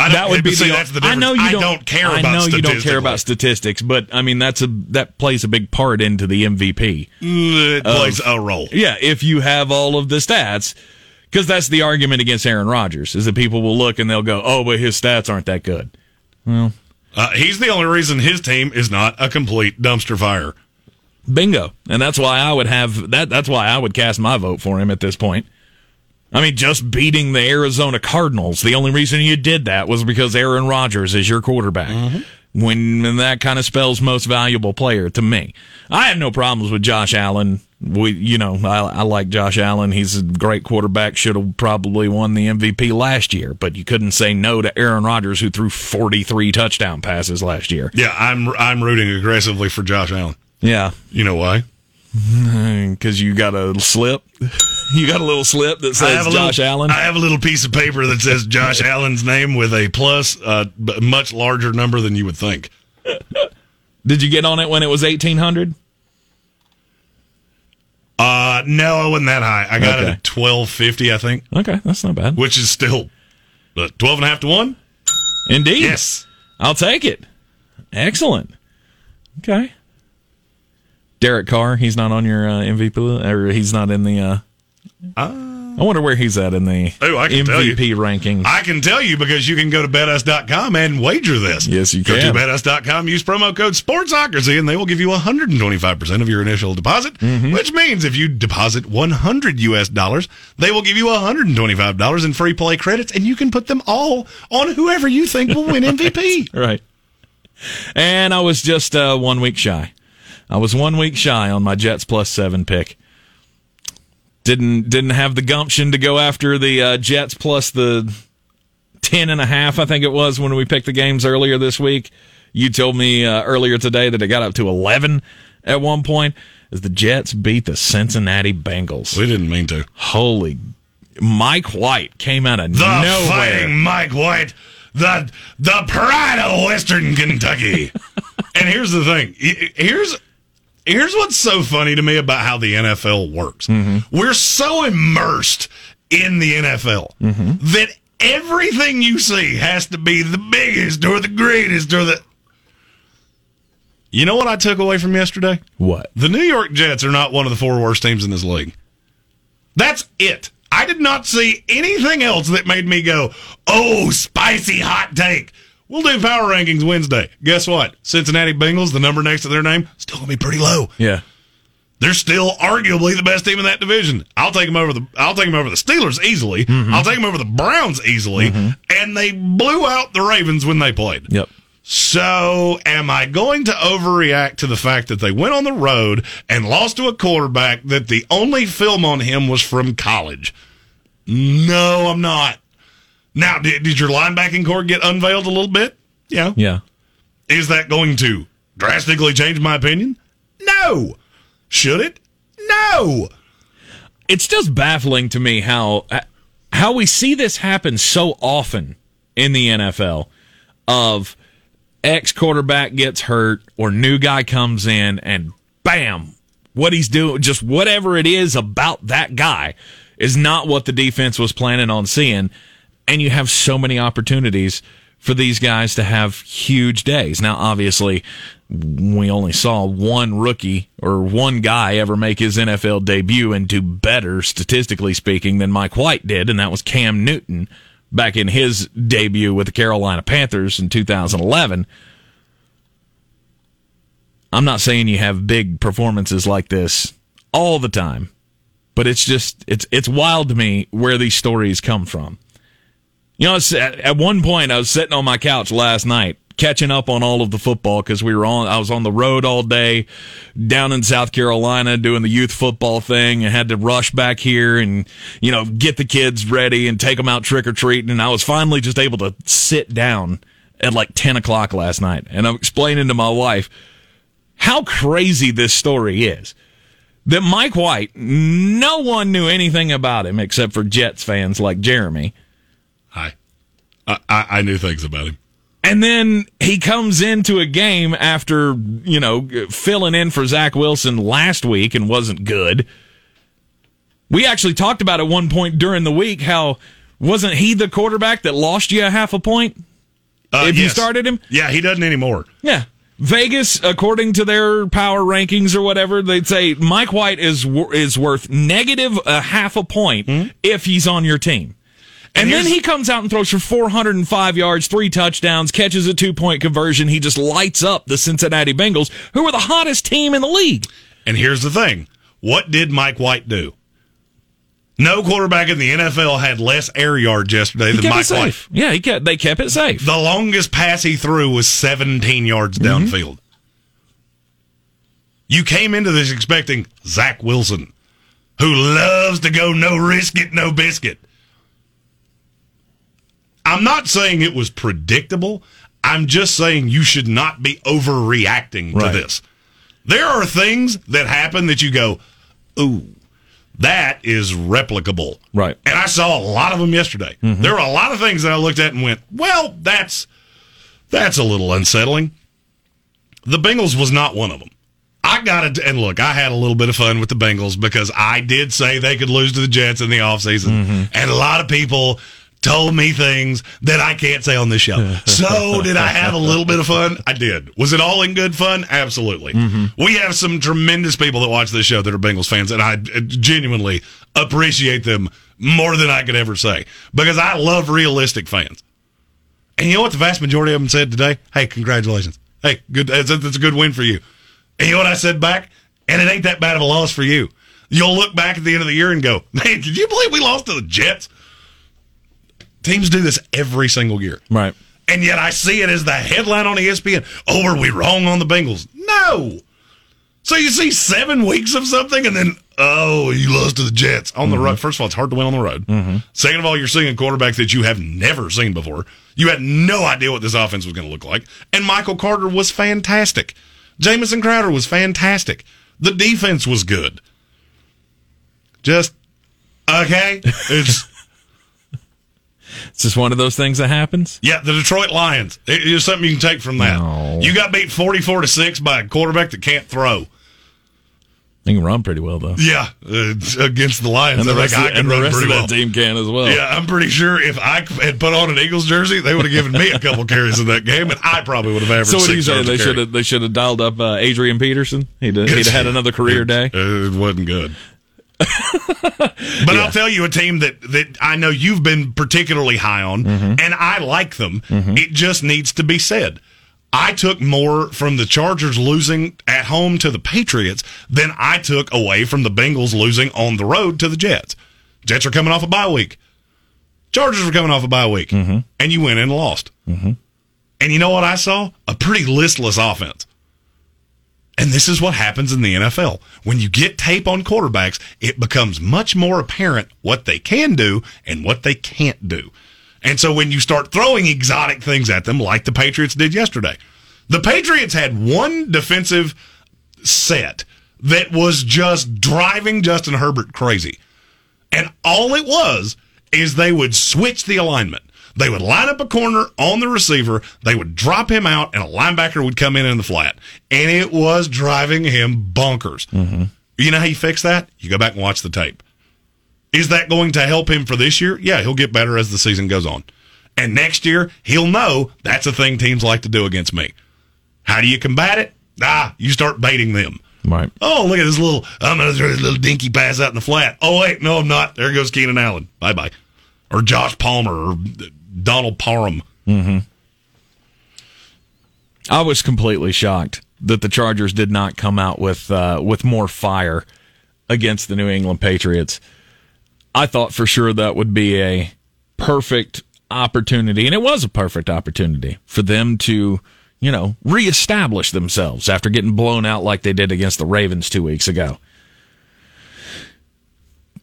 I That would be the. that's the I know you I don't, don't care I about know you don't care about statistics, but I mean that's a that plays a big part into the MVP. It plays a role. Yeah, if you have all of the stats, because that's the argument against Aaron Rodgers is that people will look and they'll go, "Oh, but his stats aren't that good." Uh, he's the only reason his team is not a complete dumpster fire. Bingo, and that's why I would have that. That's why I would cast my vote for him at this point. I mean, just beating the Arizona Cardinals. The only reason you did that was because Aaron Rodgers is your quarterback. Mm-hmm. When and that kind of spells most valuable player to me. I have no problems with Josh Allen. We, you know, I, I like Josh Allen. He's a great quarterback. Should have probably won the MVP last year, but you couldn't say no to Aaron Rodgers, who threw forty three touchdown passes last year. Yeah, I'm I'm rooting aggressively for Josh Allen. Yeah, You know why? because you got a slip. You got a little slip that says Josh little, Allen. I have a little piece of paper that says Josh Allen's name with a plus, uh, much larger number than you would think. Did you get on it when it was eighteen hundred? Uh, no, I wasn't that high. I got Okay. it at twelve fifty, I think, Okay, that's not bad. which is still uh, twelve and a half to one. Indeed. Yes. I'll take it. Excellent. Okay. Derek Carr, he's not on your uh, MVP, or he's not in the. Uh, I wonder where he's at in the Oh, I can. MVP rankings. I can tell you because you can go to betus.com and wager this. Yes, you go can. Go to betus.com, use promo code SPORTSOCRACY, and they will give you 125% of your initial deposit, Mm-hmm. which means if you deposit 100 US dollars, they will give you $125 in free play credits, and you can put them all on whoever you think will win MVP. right. And I was just uh, one week shy. I was one week shy on my Jets plus seven pick. Didn't didn't have the gumption to go after the uh, Jets plus the ten and a half. I think it was when we picked the games earlier this week. You told me uh, earlier today that it got up to eleven at one point as the Jets beat the Cincinnati Bengals. we didn't mean to. Holy, Mike White came out of The nowhere. fighting Mike White, the the pride of Western Kentucky. and here's the thing. Here's here's what's so funny to me about how the NFL works. Mm-hmm. We're so immersed in the NFL mm-hmm. that everything you see has to be the biggest or the greatest or the You know what I took away from yesterday? What? The New York Jets are not one of the four worst teams in this league. That's it. I did not see anything else that made me go, oh, spicy hot take. We'll do power rankings Wednesday. Guess what? Cincinnati Bengals, the number next to their name, still going to be pretty low. Yeah. They're still arguably the best team in that division. I'll take them over the I'll take them over the Steelers easily. Mm-hmm. I'll take them over the Browns easily. Mm-hmm. And they blew out the Ravens when they played. Yep. So, am I going to overreact to the fact that they went on the road and lost to a quarterback that the only film on him was from college? No, I'm not. Now, did, did your linebacking corps get unveiled a little bit? Yeah. Yeah. Is that going to drastically change my opinion? No. Should it? No. it's just baffling to me how how we see this happen so often in the NFL of ex quarterback gets hurt or new guy comes in and bam what he's doing just whatever it is about that guy is not what the defense was planning on seeing and you have so many opportunities for these guys to have huge days. Now, obviously, we only saw one rookie or one guy ever make his NFL debut and do better, statistically speaking, than Mike White did, and that was Cam Newton back in his debut with the Carolina Panthers in 2011. I'm not saying you have big performances like this all the time, but it's just it's it's wild to me where these stories come from. You know, at, one point I was sitting on my couch last night catching up on all of the football because we were on I was on the road all day down in South Carolina doing the youth football thing and had to rush back here and you know get the kids ready and take them out trick or treating and I was finally just able to sit down at like 10 o'clock last night and I'm explaining to my wife how crazy this story is that Mike White no one knew anything about him except for Jets fans like Jeremy. I, I, knew things about him. And then he comes into a game after, you know, filling in for Zach Wilson last week and wasn't good. We actually talked about at one point during the week how wasn't he the quarterback that lost you a half a point Uh, if you started him? Yeah, he doesn't anymore. Yeah. Vegas, according to their power rankings or whatever, they'd say Mike White is is worth negative a half a point if he's on your team. And, And then he comes out and throws for 405 yards, three touchdowns, catches a two point conversion. He just lights up the Cincinnati Bengals, who are the hottest team in the league. And here's the thing what did Mike White do? No quarterback in the NFL had less air yards yesterday He than Mike White. Yeah, he kept, they kept it safe. The longest pass he threw was 17 yards Mm-hmm. downfield. You came into this expecting Zach Wilson, who loves to go no risk it, no biscuit. I'm not saying it was predictable. I'm just saying you should not be overreacting Right. to this. There are things that happen that you go, ooh, that is replicable. Right. And I saw a lot of them yesterday. Mm-hmm. There were a lot of things that I looked at and went, well, that's that's a little unsettling. The Bengals was not one of them. I got it. And look, I had a little bit of fun with the Bengals because I did say they could lose to the Jets in the offseason. Mm-hmm. And a lot of people told me things that I can't say on this show. So did I have a little bit of fun? I did. Was it all in good fun? Absolutely. Mm-hmm. We have some tremendous people that watch this show that are Bengals fans, and I uh, genuinely appreciate them more than I could ever say because I love realistic fans. And you know what the vast majority of them said today? Hey, congratulations. Hey, good. That's, that's a good win for you. And you know what I said back? And it ain't that bad of a loss for you. You'll look back at the end of the year and go, man, did you believe we lost to the Jets? Teams do this every single year. Right. And yet I see it as the headline on ESPN. Oh, were we wrong on the Bengals? No. So you see seven weeks of something and then, oh, you lost to the Jets on the mm-hmm. road. First of all, it's hard to win on the road. Mm-hmm. Second of all, you're seeing a quarterback that you have never seen before. You had no idea what this offense was going to look like. And Michael Carter was fantastic. Jamison Crowder was fantastic. The defense was good. Just, okay. It's. It's just one of those things that happens. Yeah, the Detroit Lions. It- It's something you can take from that. No. You got beat forty-four to six by a quarterback that can't throw. They can run pretty well, though. Yeah, uh, against the Lions, And the I rest, of, I can and the run rest of pretty that well. team can as well. Yeah, I'm pretty sure if I had put on an Eagles jersey, they would have given me a couple carries in that game, and I probably would have averaged. So what do you say? They should have they should have dialed up uh, Adrian Peterson. He'd he'd have had another career It- day. It wasn't good. but I'll tell you a team that, that I know you've been particularly high on, Mm-hmm. and I like them. It just needs to be said. I took more from the Chargers losing at home to the Patriots than I took away from the Bengals losing on the road to the Jets. Jets are coming off a bye week. Chargers are coming off a bye week, Mm-hmm. and you went and lost. And you know what I saw? A pretty listless offense. And this is what happens in the NFL. When you get tape on quarterbacks, it becomes much more apparent what they can do and what they can't do. And so when you start throwing exotic things at them, like the Patriots did yesterday, the Patriots had one defensive set that was just driving Justin Herbert crazy. And all it was is they would switch the alignment. They would line up a corner on the receiver. They would drop him out, and a linebacker would come in in the flat. And it was driving him bonkers. You know how you fix that? You go back and watch the tape. Is that going to help him for this year? Yeah, he'll get better as the season goes on. And next year, he'll know that's a thing teams like to do against me. How do you combat it? Ah, you start baiting them. Right. Oh, look at this little, I'm going to throw this little dinky pass out in the flat. Oh, wait, no, I'm not. There goes Keenan Allen. Bye bye. Or Josh Palmer or Donald Parham. I was completely shocked that the Chargers did not come out with uh, with more fire against the New England Patriots. I thought for sure that would be a perfect opportunity, and it was a perfect opportunity for them to, you know, reestablish themselves after getting blown out like they did against the Ravens two weeks ago.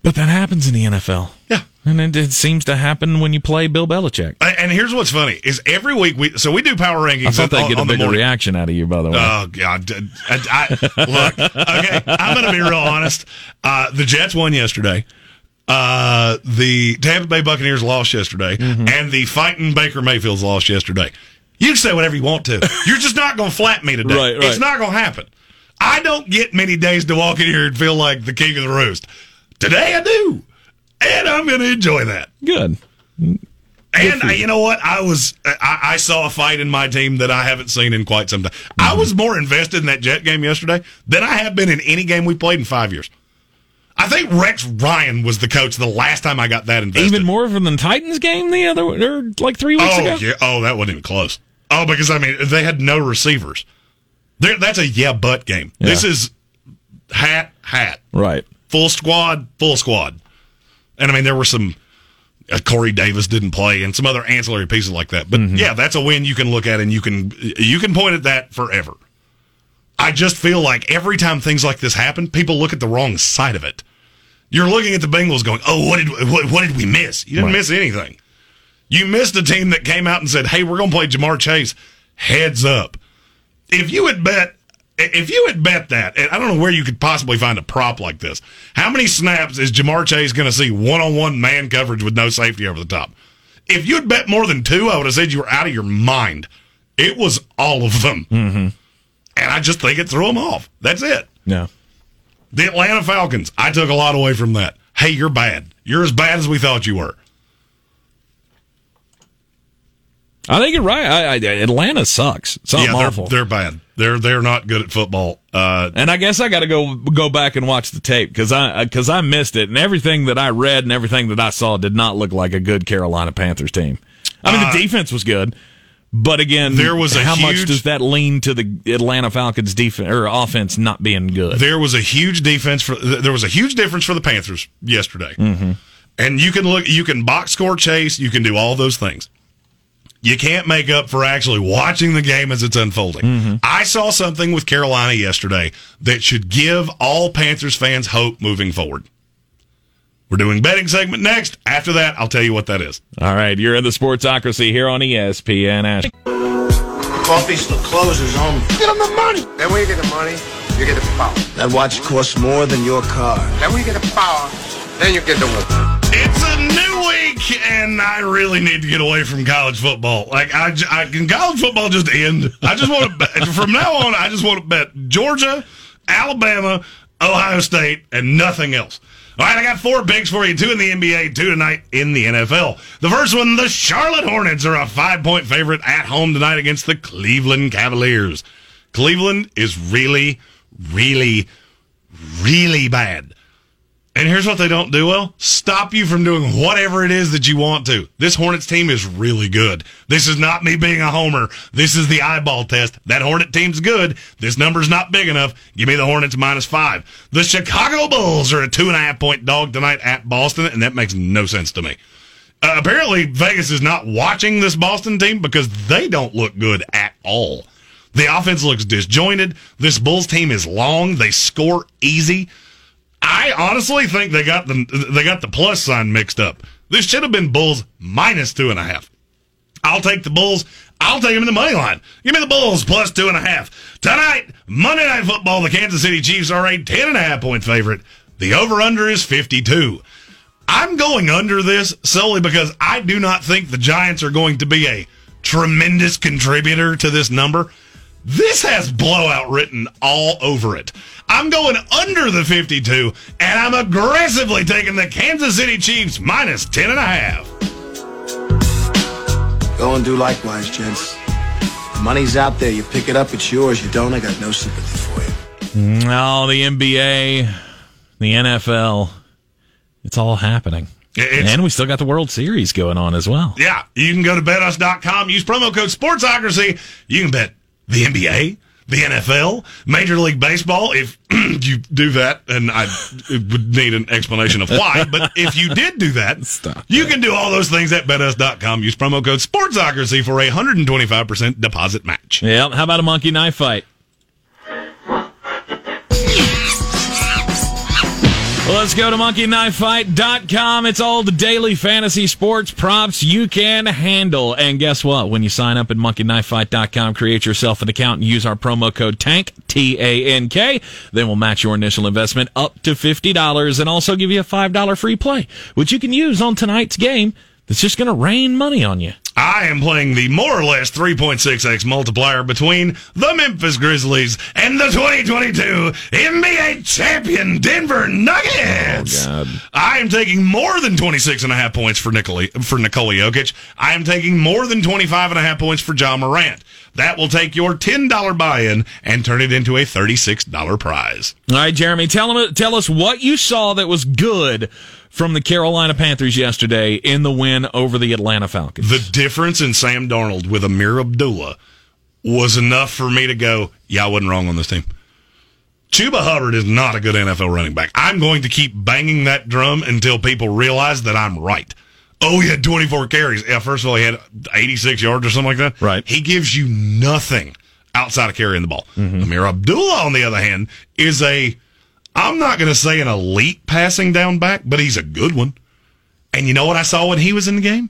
But that happens in the NFL. Yeah. And it, it seems to happen when you play Bill Belichick. And here's what's funny is every week we so we do power rankings. I thought they'd on, get a bigger morning. reaction out of you, by the way. Oh God! I, I- look, okay, I'm going to be real honest. Uh, the Jets won yesterday. Uh, the Tampa Bay Buccaneers lost yesterday, Mm-hmm. and the fighting Baker Mayfields lost yesterday. You can say whatever you want to. You're just not going to flat me today. Right, right. It's not going to happen. I don't get many days to walk in here and feel like the king of the roost. Today I do, and I'm going to enjoy that. Good. And uh, you know what? I was I, I saw a fight in my team that I haven't seen in quite some time. I Mm-hmm. was more invested in that Jet game yesterday than I have been in any game we played in five years. I think Rex Ryan was the coach the last time I got that invested. Even more than the Titans game the other or like three weeks Oh ago. yeah. Oh, that wasn't even close. Oh, because I mean they had no receivers. There, that's a yeah but game. This is hat hat Right. full squad full squad, and I mean there were some. Uh, Corey Davis didn't play, and some other ancillary pieces like that. But yeah, that's a win you can look at, and you can you can point at that forever. I just feel like every time things like this happen, people look at the wrong side of it. You're looking at the Bengals going, "Oh, what did what, what did we miss? You didn't Right. miss anything. You missed a team that came out and said, "Hey, we're going to play Ja'Marr Chase." Heads up. If you had bet if you had bet that, and I don't know where you could possibly find a prop like this. How many snaps is Ja'Marr Chase going to see one-on-one man coverage with no safety over the top? If you had bet more than two, I would have said you were out of your mind. It was all of them. Mm-hmm. And I just think it threw them off. That's it. Yeah. The Atlanta Falcons, I took a lot away from that. Hey, you're bad. You're as bad as we thought you were. I think you're right. I, I, Atlanta sucks. Something yeah, awful. they're, they're bad. They're they're not good at football. Uh, and I guess I got to go go back and watch the tape because I because I missed it and everything that I read and everything that I saw did not look like a good Carolina Panthers team. I mean, the defense was good, but again, Uh, There was a how much does that lean to the Atlanta Falcons defense or offense not being good? there was a huge defense for there was a huge difference for the Panthers yesterday. Mm-hmm. And you can look, you can box score chase, you can do all those things. You can't make up for actually watching the game as it's unfolding. Mm-hmm. I saw something with Carolina yesterday that should give all Panthers fans hope moving forward. We're doing betting segment next. After that, I'll tell you what that is. All right, you're in the Sportsocracy here on ESPN. Ash. Coffee's the closers only. Get him the money. Then when you get the money, you get the power. That watch costs more than your car. Then when you get the power, then you get the woman. It's a new week, and I really need to get away from college football. Like, I, can college football just end? I just want to bet. From now on, I just want to bet Georgia, Alabama, Ohio State, and nothing else. All right, I got four picks for you two in the NBA, two tonight in the NFL. The first one the Charlotte Hornets are a five point favorite at home tonight against the Cleveland Cavaliers. Cleveland is really, really, really bad. And here's what they don't do well stop you from doing whatever it is that you want to. This Hornets team is really good. This is not me being a homer. This is the eyeball test. That Hornet team's good. This number's not big enough. Give me the Hornets minus five. The Chicago Bulls are a two and a half point dog tonight at Boston, and that makes no sense to me. Uh, apparently, Vegas is not watching this Boston team because they don't look good at all. The offense looks disjointed. This Bulls team is long. They score easy. I honestly think they got the they got the plus sign mixed up. This should have been Bulls minus two and a half. I'll take the Bulls. I'll take them in the money line. Give me the Bulls plus two and a half. Tonight, Monday Night Football, the Kansas City Chiefs are a ten and a half point favorite. The over under is 52. I'm going under this solely because I do not think the Giants are going to be a tremendous contributor to this number. This has blowout written all over it. I'm going under the 52, and I'm aggressively taking the Kansas City Chiefs minus 10 and a half. Go and do likewise, gents. The money's out there. You pick it up, it's yours. You don't, I got no sympathy for you. No, the NBA, the NFL, it's all happening. It's- and we still got the World Series going on as well. Yeah, you can go to betus.com, use promo code SPORTSOCRACY. You can bet the NBA, the NFL, Major League Baseball. If you do that, and I would need an explanation of why, but if you did do that, Stop you can do all those things at betus.com. Use promo code SportsOcracy for a 125% deposit match. Yeah. How about a monkey knife fight? Well, let's go to monkeyknifefight.com. It's all the daily fantasy sports props you can handle. And guess what? When you sign up at monkeyknifefight.com, create yourself an account and use our promo code TANK, T A N K, then we'll match your initial investment up to $50 and also give you a $5 free play, which you can use on tonight's game that's just going to rain money on you. I am playing the more or less 3.6x multiplier between the Memphis Grizzlies and the 2022 NBA champion Denver Nuggets. Oh, God. I am taking more than 26 and a half points for Nikola, for Nikola Jokic. I am taking more than 25 and a half points for Ja Morant. That will take your $10 buy-in and turn it into a $36 prize. All right, Jeremy, tell them, tell us what you saw that was good from the Carolina Panthers yesterday in the win over the Atlanta Falcons. The difference in Sam Darnold with Ameer Abdullah was enough for me to go, yeah, I wasn't wrong on this team. Chuba Hubbard is not a good NFL running back. I'm going to keep banging that drum until people realize that I'm right. Oh, he had 24 carries. Yeah, first of all, he had 86 yards or something like that. Right. He gives you nothing outside of carrying the ball. Mm-hmm. Ameer Abdullah, on the other hand, is a, I'm not going to say an elite passing down back, but he's a good one. And you know what I saw when he was in the game?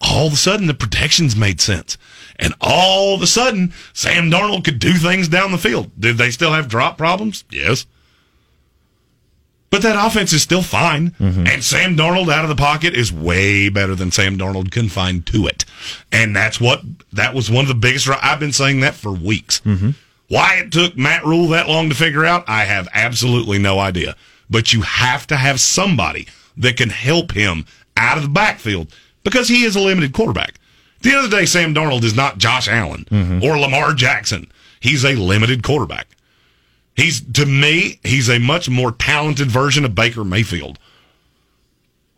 All of a sudden, the protections made sense. And all of a sudden, Sam Darnold could do things down the field. Did they still have drop problems? Yes. But that offense is still fine. Mm-hmm. And Sam Darnold out of the pocket is way better than Sam Darnold confined to it. And that's what, that was one of the biggest, I've been saying that for weeks. Mm-hmm. Why it took Matt Rhule that long to figure out, I have absolutely no idea. But you have to have somebody that can help him out of the backfield because he is a limited quarterback. At the end of the day, Sam Darnold is not Josh Allen mm-hmm. or Lamar Jackson. He's a limited quarterback. He's to me, he's a much more talented version of Baker Mayfield.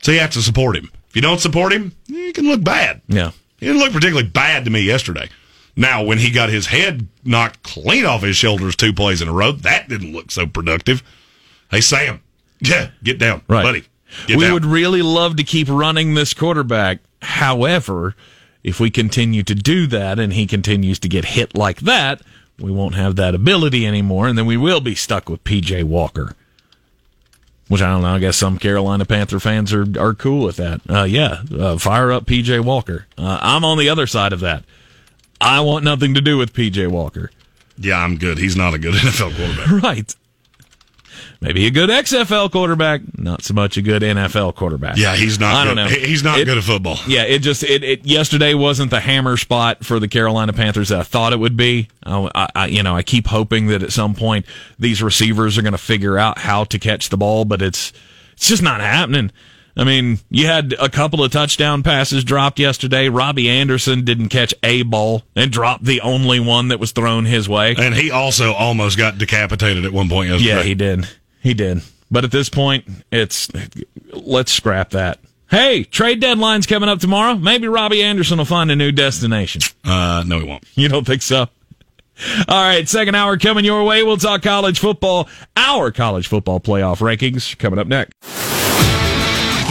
So you have to support him. If you don't support him, he can look bad. Yeah. He didn't look particularly bad to me yesterday. Now, when he got his head knocked clean off his shoulders two plays in a row, that didn't look so productive. Hey, Sam, yeah, get down, Right. buddy. We down. would really love to keep running this quarterback. However, if we continue to do that and he continues to get hit like that, we won't have that ability anymore, and then we will be stuck with PJ Walker. Which I don't know. I guess some Carolina Panther fans are are cool with that. Uh, yeah, uh, fire up PJ Walker. Uh, I'm on the other side of that. I want nothing to do with PJ Walker. yeah, I'm good. He's not a good NFL quarterback. Right. Maybe a good XFL quarterback, not so much a good NFL quarterback. Yeah, he's not. I don't know. He's not It- good at football. Yeah, it just it, it yesterday wasn't the hammer spot for the Carolina Panthers that I thought it would be. I- I you know I keep hoping that at some point these receivers are going to figure out how to catch the ball, but it's it's just not happening. I mean, you had a couple of touchdown passes dropped yesterday. Robby Anderson didn't catch a ball and dropped the only one that was thrown his way. And he also almost got decapitated at one point yesterday. Yeah, he did. He did. But at this point, it's let's scrap that. Hey, trade deadline's coming up tomorrow. Maybe Robby Anderson will find a new destination. Uh, no, he won't. You don't think so? All right, second hour coming your way. We'll talk college football. Our college football playoff rankings coming up next.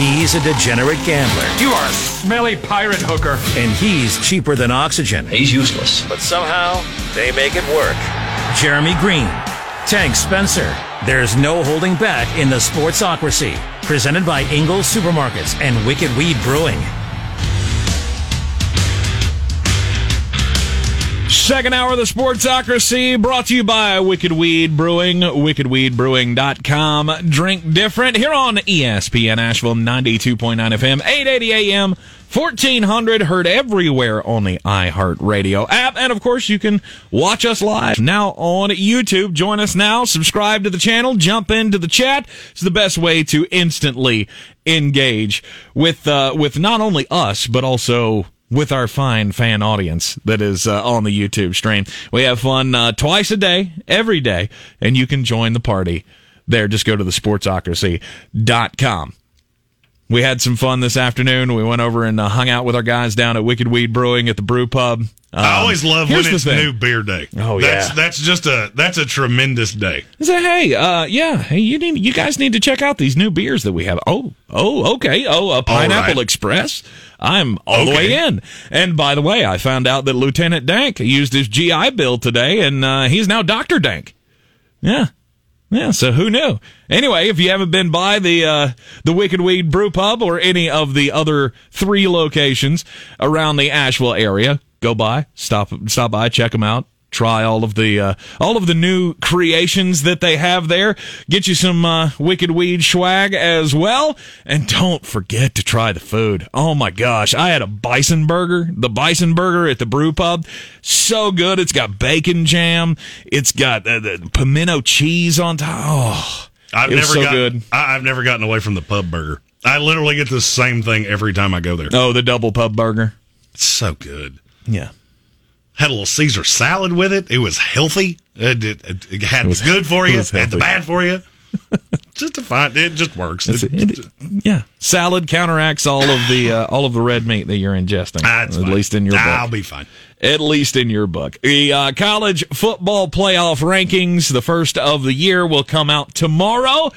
He's a degenerate gambler, You are a smelly pirate hooker. and he's cheaper than oxygen. He's useless. But somehow, they make it work. Jeremy Green, Tank Spencer. There's no holding back in the Sportsocracy. Presented by Ingles Supermarkets and Wicked Weed Brewing. Second hour of the Sportsocracy brought to you by Wicked Weed Brewing, wickedweedbrewing.com. Drink different here on ESPN Asheville 92.9 FM, 880 AM, 1400, heard everywhere on the iHeartRadio app. And of course, you can watch us live now on YouTube. Join us now, subscribe to the channel, jump into the chat. It's the best way to instantly engage with, uh, with not only us, but also with our fine fan audience that is uh, on the YouTube stream. We have fun uh, twice a day, every day, and you can join the party there. Just go to the sportsocracy.com. We had some fun this afternoon. We went over and uh, hung out with our guys down at Wicked Weed Brewing at the Brew Pub. I Um, always love when it's new beer day. Oh, that's, yeah. That's just a that's a tremendous day. I say, hey, uh, yeah, hey, you need, you guys need to check out these new beers that we have. Oh, oh, okay. Oh, a Pineapple right. Express. I'm all the way in. And by the way, I found out that Lieutenant Dank used his GI Bill today, and uh, he's now Doctor Dank. Yeah. Yeah, so who knew? Anyway, if you haven't been by the uh, the Wicked Weed Brew Pub or any of the other three locations around the Asheville area, go by, stop stop by, check them out. Try all of the uh, all of the new creations that they have there. Get you some uh, Wicked Weed swag as well, and don't forget to try the food. Oh my gosh, I had a bison burger, the bison burger at the Brew Pub, so good. It's got bacon jam, it's got uh, the pimento cheese on top. Oh, I've never so gotten, good. I, I've never gotten away from the pub burger. I literally get the same thing every time I go there. Oh, the double pub burger. It's so good. Yeah. Had a little Caesar salad with it. It was healthy. It, it, it, it had was- good for you, was had the bad for you. just a fine. It just works. It- it. It- yeah. Salad counteracts all of the uh, all of the red meat that you're ingesting. That's at fine. least in your book. I'll be fine. At least in your book. The uh, college football playoff rankings, the first of the year, will come out tomorrow.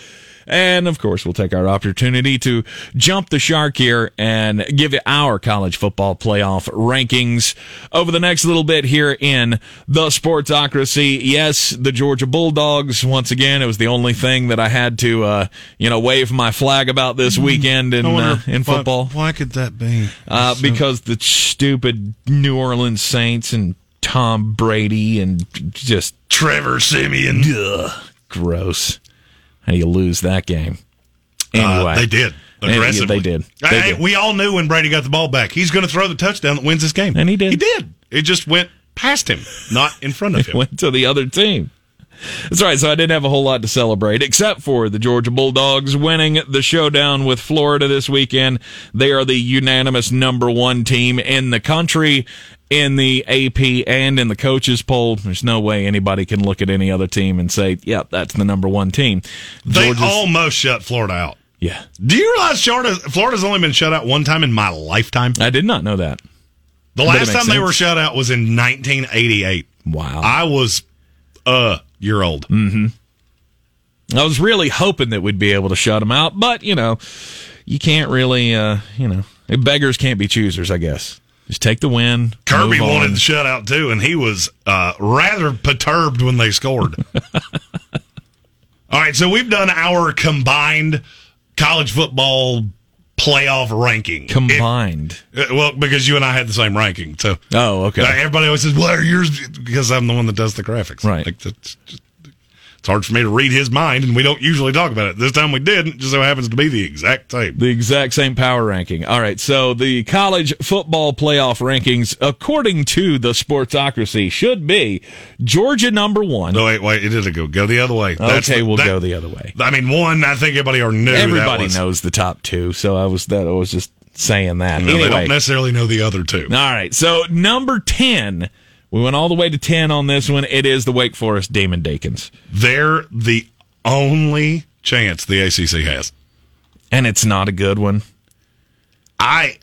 And of course, we'll take our opportunity to jump the shark here and give you our college football playoff rankings over the next little bit here in the Sportsocracy. Yes, the Georgia Bulldogs, once again, it was the only thing that I had to, uh, you know, wave my flag about this weekend in, uh, in football. Why, could that be? Uh, because the stupid New Orleans Saints and Tom Brady and just Trevor Siemian. ugh, gross. How do you lose that game? Uh, Anyway, they did. And- Aggressively. they did. They Hey, did. We all knew when Brady got the ball back, he's going to throw the touchdown that wins this game. And he did. He did. It just went past him, not in front of him. went to the other team. That's right. So I didn't have a whole lot to celebrate, except for the Georgia Bulldogs winning the showdown with Florida this weekend. They are the unanimous number one team in the country in the AP and in the coaches poll. There's no way anybody can look at any other team and say, "Yep, that's the number one team." They Georgia's- almost shut Florida out. yeah. Do you realize Florida, Florida's only been shut out one time in my lifetime? I did not know that. The last time they were shut out was in 1988. Wow. I was a year old. I was really hoping that we'd be able to shut them out, but you know, you can't really, uh, you know, beggars can't be choosers. I guess just take the win. Kirby wanted the shutout too, and he was uh, rather perturbed when they scored. All right, so we've done our combined college football playoff ranking. combined. It- uh, well, because you and I had the same ranking, so oh, okay. uh, everybody always says, "Well, yours?" Because I'm the one that does the graphics. Right. Like, that's just, it's hard for me to read his mind, and we don't usually talk about it. This time we did. It just so happens to be the exact same. the exact same power ranking. All right, so the college football playoff rankings, according to the Sportsocracy, should be Georgia number one. No, wait, wait. It didn't go. Go the other way. That's okay, the- we'll that- go the other way. I mean, one. I think everybody already knew. Everybody knows the top two, so I was that I was just saying that. No, they don't necessarily know the other two. All right. So number 10, we went all the way to 10 on this one. It is the Wake Forest Demon Deacons. They're the only chance the ACC has. And it's not a good one. I.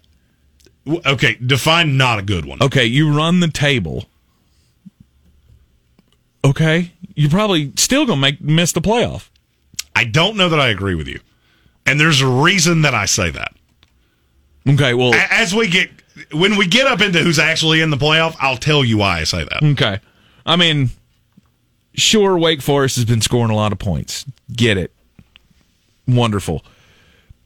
okay. Define not a good one. Okay, you run the table. Okay, you're probably still going to make miss the playoff. I don't know that I agree with you, and there's a reason that I say that. Okay, well, As we get when we get up into who's actually in the playoff, I'll tell you why I say that. okay. I mean, sure, Wake Forest has been scoring a lot of points. Get it. Wonderful.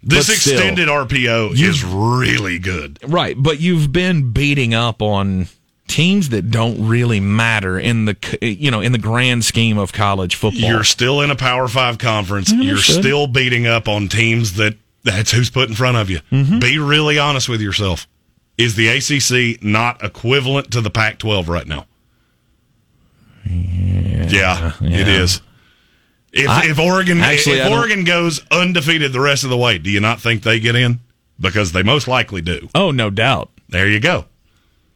This But still, extended RPO is really good. Right, but you've been beating up on teams that don't really matter in the you know in the grand scheme of college football. You're still in a Power Five conference. You're still beating up on teams that that's who's put in front of you. Mm-hmm. Be really honest with yourself. Is the ACC not equivalent to the Pac-12 right now? Yeah, it yeah. is. If, I- if Oregon actually, if Oregon goes undefeated the rest of the way, do you not think they get in? Because they most likely do. oh, no doubt, There you go.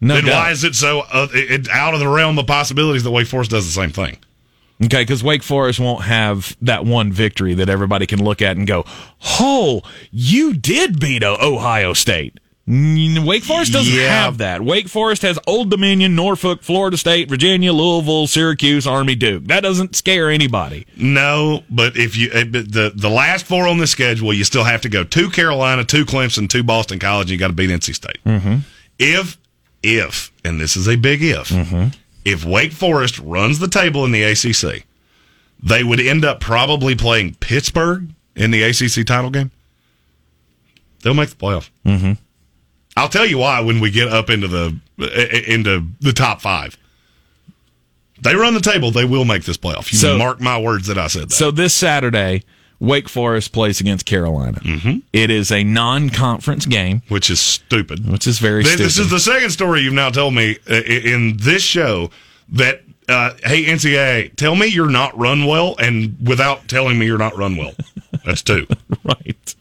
no then doubt. why is it so uh, it, it- out of the realm of possibilities that Wake Forest does the same thing? Okay, because Wake Forest won't have that one victory that everybody can look at and go, "Oh, you did beat Ohio State." Wake Forest doesn't Yeah. have that. Wake Forest has Old Dominion, Norfolk, Florida State, Virginia, Louisville, Syracuse, Army, Duke. That doesn't scare anybody. No, but if you eh, but the the last four on the schedule, you still have to go to Carolina, to Clemson, to Boston College. And you got to beat NC State. Mm-hmm. If if and this is a big if, if Wake Forest runs the table in the ACC, they would end up probably playing Pittsburgh in the ACC title game. They'll make the playoff. Mm-hmm. I'll tell you why when we get up into the eh, into the top five. They run the table. They will make this playoff. You So- mark my words that I said that. So this Saturday, Wake Forest plays against Carolina. Mm-hmm. is a non-conference game, which is stupid. which is very Th- stupid. This is the second story you've now told me uh, in this show that, uh, hey, NCAA, tell me you're not run well, and without telling me you're not run well. That's two. right.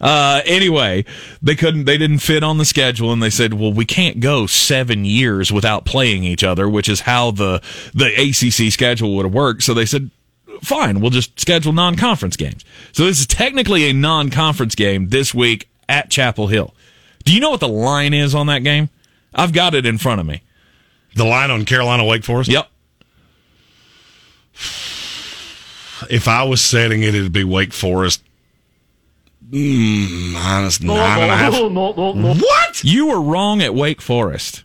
Uh, anyway, they couldn't, they didn't fit on the schedule and they said, well, we can't go seven years without playing each other, which is how the, the ACC schedule would have worked. So they said, fine, we'll just schedule non-conference games. So this is technically a non-conference game this week at Chapel Hill. Do you know what the line is on that game? I've got it in front of me. The line on Carolina Wake Forest. Yep. If I was setting it, it'd be Wake Forest mm, minus nine and a half. What? You were wrong at Wake Forest.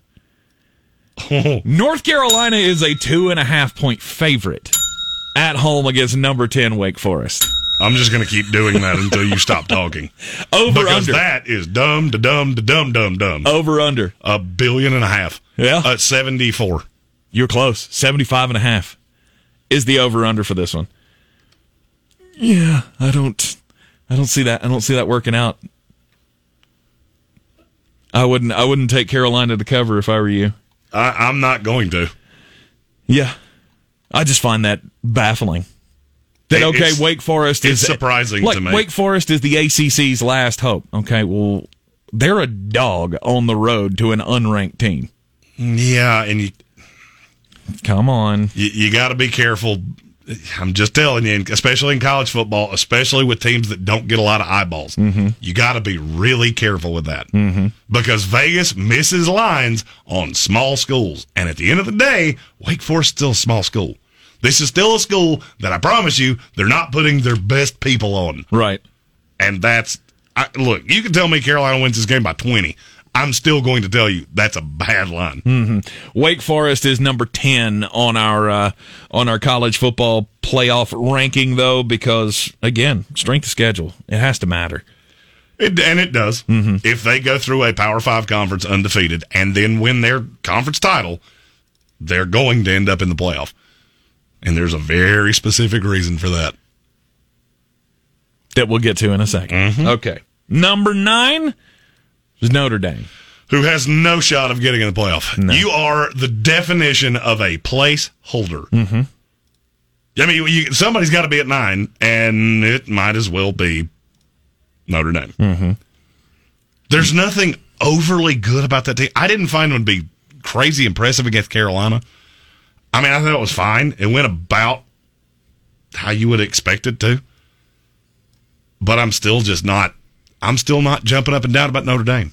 North Carolina is a two and a half point favorite at home against number 10 Wake Forest. I'm just going to keep doing that until you stop talking. Over Because under. that is dumb to dumb to dumb dumb dumb. Over under. A billion and a half. Yeah. At 74. You're close. 75 and a half is the over under for this one. Yeah, I don't I don't see that. I don't see that working out. I wouldn't I wouldn't take Carolina to cover if I were you. I, I'm not going to. Yeah. I just find that baffling. That It- okay, Wake Forest is surprising like, to me. Wake Forest is the ACC's last hope. Okay, well, they're a dog on the road to an unranked team. Yeah, and you Come on. you, you got to be careful. I'm just telling you, especially in college football, especially with teams that don't get a lot of eyeballs, you got to be really careful with that mm-hmm. because Vegas misses lines on small schools, and at the end of the day, Wake Forest is still a small school. This is still a school that I promise you they're not putting their best people on, Right. and that's I, look. You can tell me Carolina wins this game by 20. I'm still going to tell you that's a bad line. Mm-hmm. Wake Forest is number 10 on our uh, on our college football playoff ranking though because again, strength of schedule. It has to matter. It, and it does. Mm-hmm. If they go through a Power Five conference undefeated and then win their conference title, they're going to end up in the playoff. And there's a very specific reason for that. That we'll get to in a 2nd mm-hmm. Okay. Number 9 is Notre Dame. Who has no shot of getting in the playoff? You are the definition of a placeholder. Mm-hmm. I mean, you, somebody's got to be at nine, and it might as well be Notre Dame. Mm-hmm. There's nothing overly good about that team. I didn't find them to be crazy impressive against Carolina. I mean, I thought it was fine. It went about how you would expect it to. But I'm still just not. I'm still not jumping up and down about Notre Dame.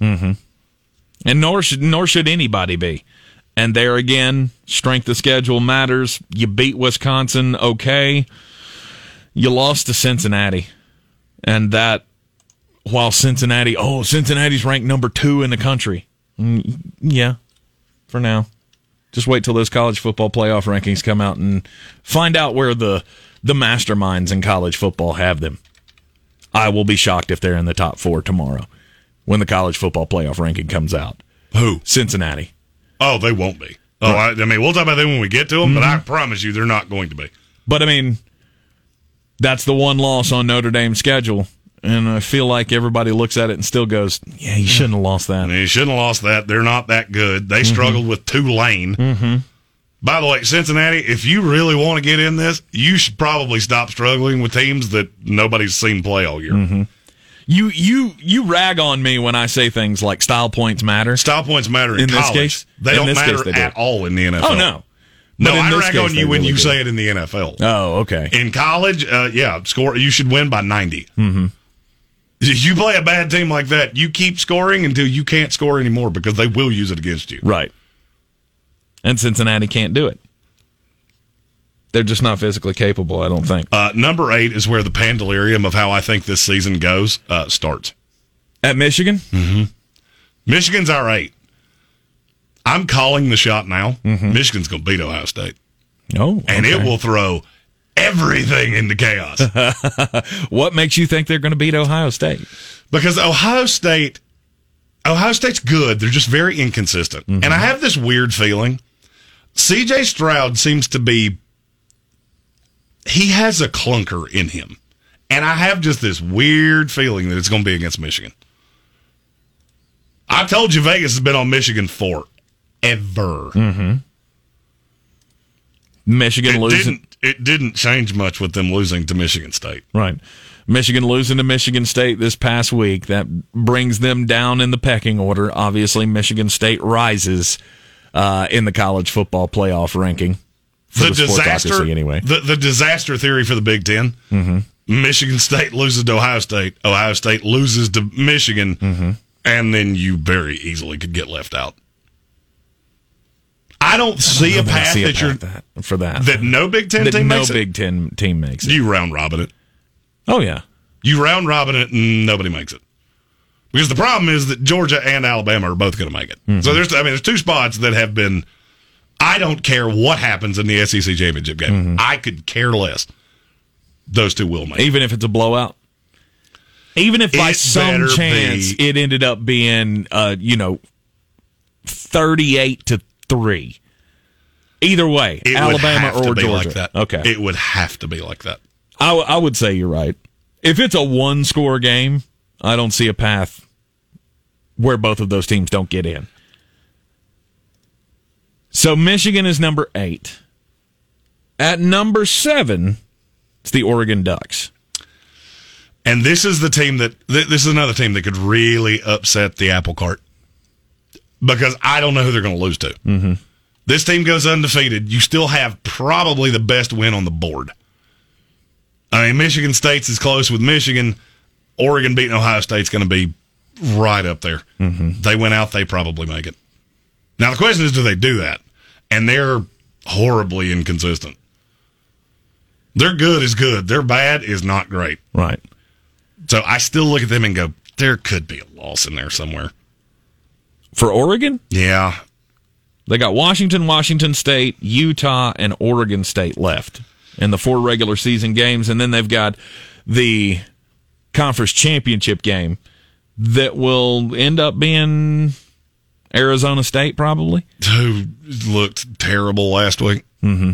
and nor should nor should anybody be. And there again, strength of schedule matters. You beat Wisconsin, okay. You lost to Cincinnati, and that while Cincinnati, oh, Cincinnati's ranked number two in the country. Mm, yeah, for now. Just wait till those college football playoff rankings come out and find out where the the masterminds in college football have them. I will be shocked if they're in the top four tomorrow when the college football playoff ranking comes out. Who? Cincinnati. Oh, they won't be. Oh, I, I mean, we'll talk about them when we get to them, but I promise you, they're not going to be. But I mean, that's the one loss on Notre Dame's schedule. And I feel like everybody looks at it and still goes, yeah, you shouldn't have lost that. You shouldn't have lost that. They're not that good. They struggled with Tulane. Mm-hmm. By the way, Cincinnati, if you really want to get in this, you should probably stop struggling with teams that nobody's seen play all year. You you you rag on me when I say things like style points matter. Style points matter in, In this case? They don't matter they do. at all in the NFL. Oh no. No, I rag case, on you when really you do. say it in the NFL. Oh, okay. In college, uh, yeah, score. You should win by 90 Mm-hmm. You play a bad team like that, you keep scoring until you can't score anymore because they will use it against you. Right. And Cincinnati can't do it. They're just not physically capable, I don't think. Uh, number eight is where the pandalirium of how I think this season goes uh, starts. At Michigan? Hmm. Michigan's our eight. I'm calling the shot now. Michigan's going to beat Ohio State, Oh. and it will throw everything into chaos. What makes you think they're going to beat Ohio State? because Ohio State, Ohio State's good. They're just very inconsistent, and I have this weird feeling. C.J. Stroud seems to be. He has a clunker in him, and I have just this weird feeling that it's going to be against Michigan. I told you Vegas has been on Michigan forever. Mm-hmm. Michigan It losing. didn't. It didn't change much with them losing to Michigan State. Right. Michigan losing to Michigan State this past week. That brings them down in the pecking order. Obviously, Michigan State rises uh, in the college football playoff ranking. For the, disaster anyway. The the disaster theory for the Big 10 Mm-hmm. Michigan State loses to Ohio State. Ohio State loses to Michigan, Mm-hmm. and then you very easily could get left out. I don't see a I path see a that you're path that, for that. that no Big Ten That team no makes it. Big Ten team makes it. You round robin it. Oh yeah. You round robin it, and nobody makes it. Because the problem is that Georgia and Alabama are both going to make it. Mm-hmm. So there's, I mean, there's two spots that have been. I don't care what happens in the SEC championship game. Mm-hmm. I could care less. Those two will make. it. Even if it's a blowout. Even if by It some chance be. it ended up being, uh, you know, thirty-eight to three. Either way, It would Alabama or be Georgia. like that. Okay, it would have to be like that. I, w- I would say you're right. If it's a one score game, I don't see a path where both of those teams don't get in. So Michigan is number eight. At number seven, it's the Oregon Ducks. And this is the team that th- this is another team that could really upset the apple cart because I don't know who they're going to lose to. Mm-hmm. This team goes undefeated. You still have probably the best win on the board. I mean, Michigan State's is close with Michigan. Oregon beating Ohio State's going to be right up there. Mm-hmm. They went out, they probably make it. Now the question is, do they do that? And they're horribly inconsistent. Their good is good. Their bad is not great. Right. So I still look at them and go, there could be a loss in there somewhere. For Oregon, Yeah. they got Washington, Washington State, Utah, and Oregon State left in the four regular season games. And then they've got the conference championship game that will end up being Arizona State, probably. Who looked terrible last week. Mm-hmm.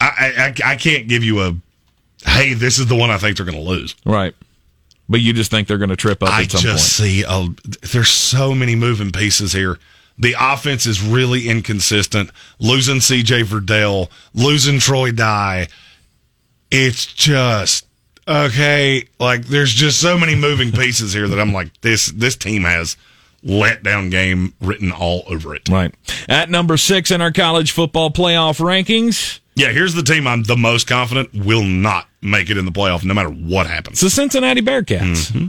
I, I, I can't give you a, hey, this is the one I think they're going to lose. Right. But you just think they're going to trip up I at some just point. see, a, there's so many moving pieces here. The offense is really inconsistent. Losing CJ Verdell, losing Troy Dye. It's just okay. Like there's just so many moving pieces here that I'm like, this this team has letdown game written all over it. Right. At number six in our college football playoff rankings, Yeah, here's the team I'm the most confident will not make it in the playoff, no matter what happens. it's the Cincinnati Bearcats. Mm-hmm.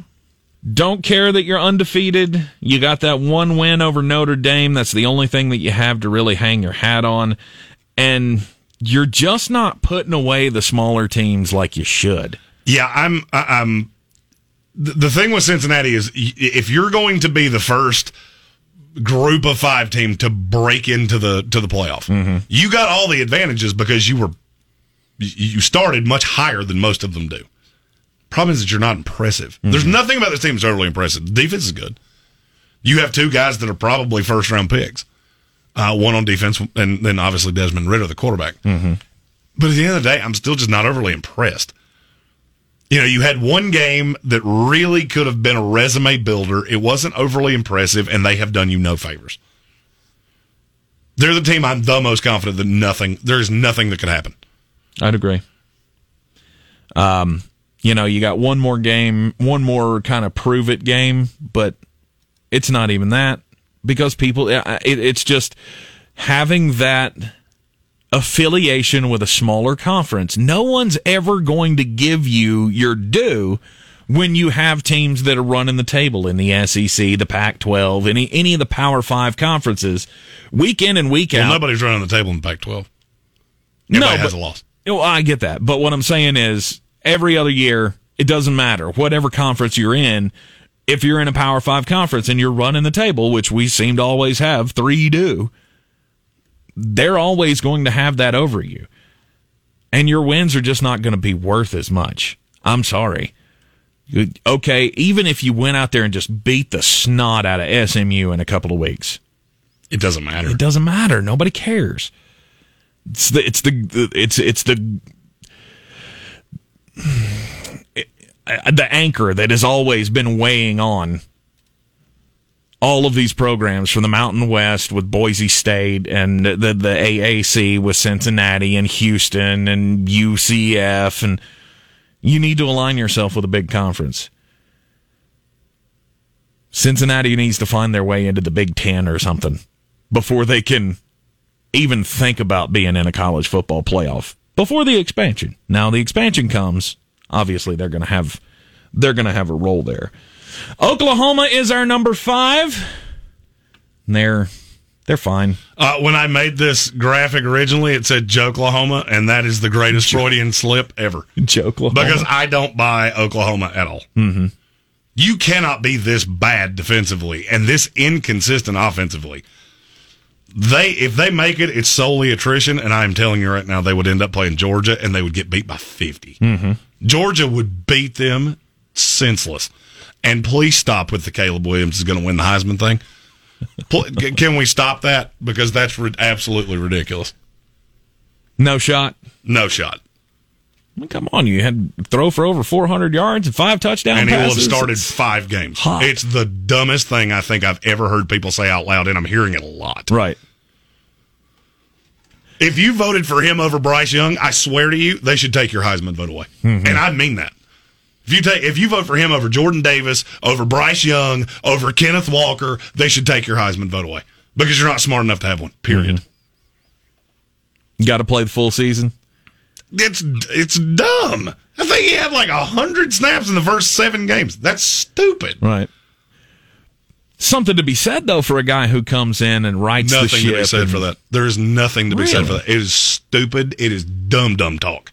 Don't care that you're undefeated. You got that one win over Notre Dame. That's the only thing that you have to really hang your hat on. And you're just not putting away the smaller teams like you should. Yeah, I'm. Uh, um, I'm. The the thing with Cincinnati is, if you're going to be the first group of five team to break into the to the playoff, mm-hmm. you got all the advantages because you were you started much higher than most of them do. Problem is that you're not impressive. Mm-hmm. There's nothing about this team that's overly impressive. The defense is good. You have two guys that are probably first round picks. Uh, one on defense, and then obviously Desmond Ridder, the quarterback. Mm-hmm. But at the end of the day, I'm still just not overly impressed. You know, you had one game that really could have been a resume builder. It wasn't overly impressive, and they have done you no favors. They're the team I'm the most confident that nothing, there's nothing that could happen. I'd agree. Um, you know, you got one more game, one more kind of prove it game, but it's not even that because people, it, it's just having that affiliation with a smaller conference. No one's ever going to give you your due when you have teams that are running the table in the SEC, the Pac-12, any any of the Power 5 conferences week in and week out. Well, nobody's running the table in Pac-12. Everybody has but- a loss. Well, I get that, but what I'm saying is every other year, it doesn't matter whatever conference you're in. If you're in a Power Five conference and you're running the table, which we seem to always have, three do, they're always going to have that over you, and your wins are just not going to be worth as much. I'm sorry. Okay, even if you went out there and just beat the snot out of SMU in a couple of weeks, It doesn't matter. it doesn't matter. Nobody cares. It's the it's the it's it's the the anchor that has always been weighing on all of these programs from the Mountain West with Boise State and the the AAC with Cincinnati and Houston and UCF and you need to align yourself with a big conference. Cincinnati needs to find their way into the Big 10 or something before they can even think about being in a college football playoff before the expansion. Now the expansion comes, obviously they're going to have they're going to have a role there. Oklahoma is our number 5. And They're they're fine. Uh, when I made this graphic originally, it said Joklahoma, and that is the greatest Freudian slip ever. Oklahoma. Because I don't buy Oklahoma at all. Mm-hmm. You cannot be this bad defensively and this inconsistent offensively. They, if they make it, it's solely attrition, and I'm telling you right now, they would end up playing Georgia, and they would get beat by 50. Mm-hmm. Georgia would beat them senseless. And please stop with the Caleb Williams is going to win the Heisman thing. Can we stop that? Because that's absolutely ridiculous. no shot. No shot. I mean, come on, you had throw for over 400 yards and five touchdown and he will have started It's- five games. Hot. It's the dumbest thing I think I've ever heard people say out loud, and I'm hearing it a lot. right. If you voted for him over Bryce Young, I swear to you, they should take your Heisman vote away. Mm-hmm. And I mean that. If you take, if you vote for him over Jordan Davis, over Bryce Young, over Kenneth Walker, they should take your Heisman vote away because you're not smart enough to have one. Period. Mm-hmm. Got to play the full season. It's it's dumb. I think he had like a hundred snaps in the first seven games. That's stupid. Right. Something to be said though for a guy who comes in and rights the Nothing ship. to be said and- for that. There is nothing to be said for that. It is stupid. It is dumb, dumb talk.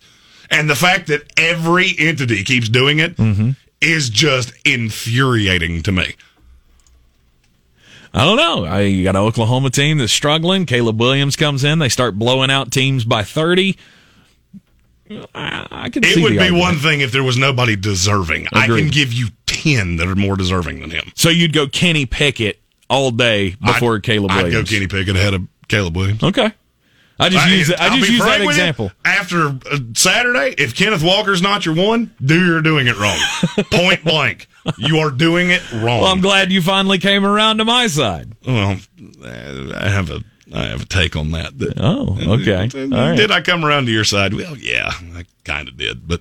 And the fact that every entity keeps doing it is Mm-hmm. just infuriating to me. I don't know. I you got an Oklahoma team that's struggling. Caleb Williams comes in. They start blowing out teams by thirty. I, I can. It would be argument. one thing if there was nobody deserving. I can give you 10 that are more deserving than him. So you'd go Kenny Pickett all day before I'd, Caleb I'd Williams. go Kenny Pickett ahead of Caleb Williams. Okay. I just use I just use that with you, example. After uh, Saturday, if Kenneth Walker's not your one, do you're doing it wrong. Point blank. You are doing it wrong. Well, I'm glad you finally came around to my side. Well, I have a I have a take on that. That- Oh, okay. Right. Did I come around to your side? Well, yeah, I kind of did, but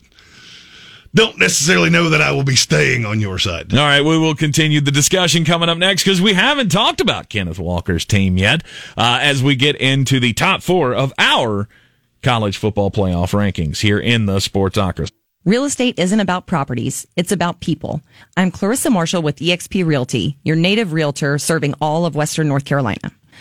don't necessarily know that I will be staying on your side. All right, we will continue the discussion coming up next because we haven't talked about Kenneth Walker's team yet uh, as we get into the top four of our college football playoff rankings here in the Sportsocracy. Real estate isn't about properties, it's about people. I'm Clarissa Marshall with eXp Realty, your native realtor serving all of Western North Carolina.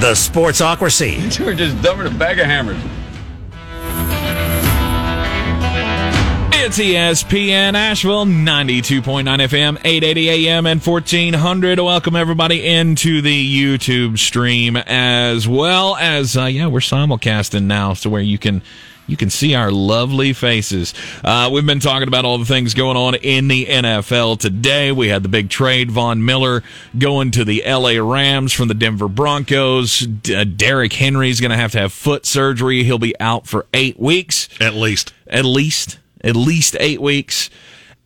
The Sportsocracy. We're just dumping a bag of hammers. It's ESPN Asheville, 92.9 FM, 880 AM, and 1400. Welcome everybody into the YouTube stream as well as, uh, yeah, we're simulcasting now, so where you can you can see our lovely faces. Uh, we've been talking about all the things going on in the NFL today. We had the big trade, Von Miller going to the LA Rams from the Denver Broncos. D- uh, Derrick Henry's going to have to have foot surgery. He'll be out for eight weeks, At least. at least, at least eight weeks.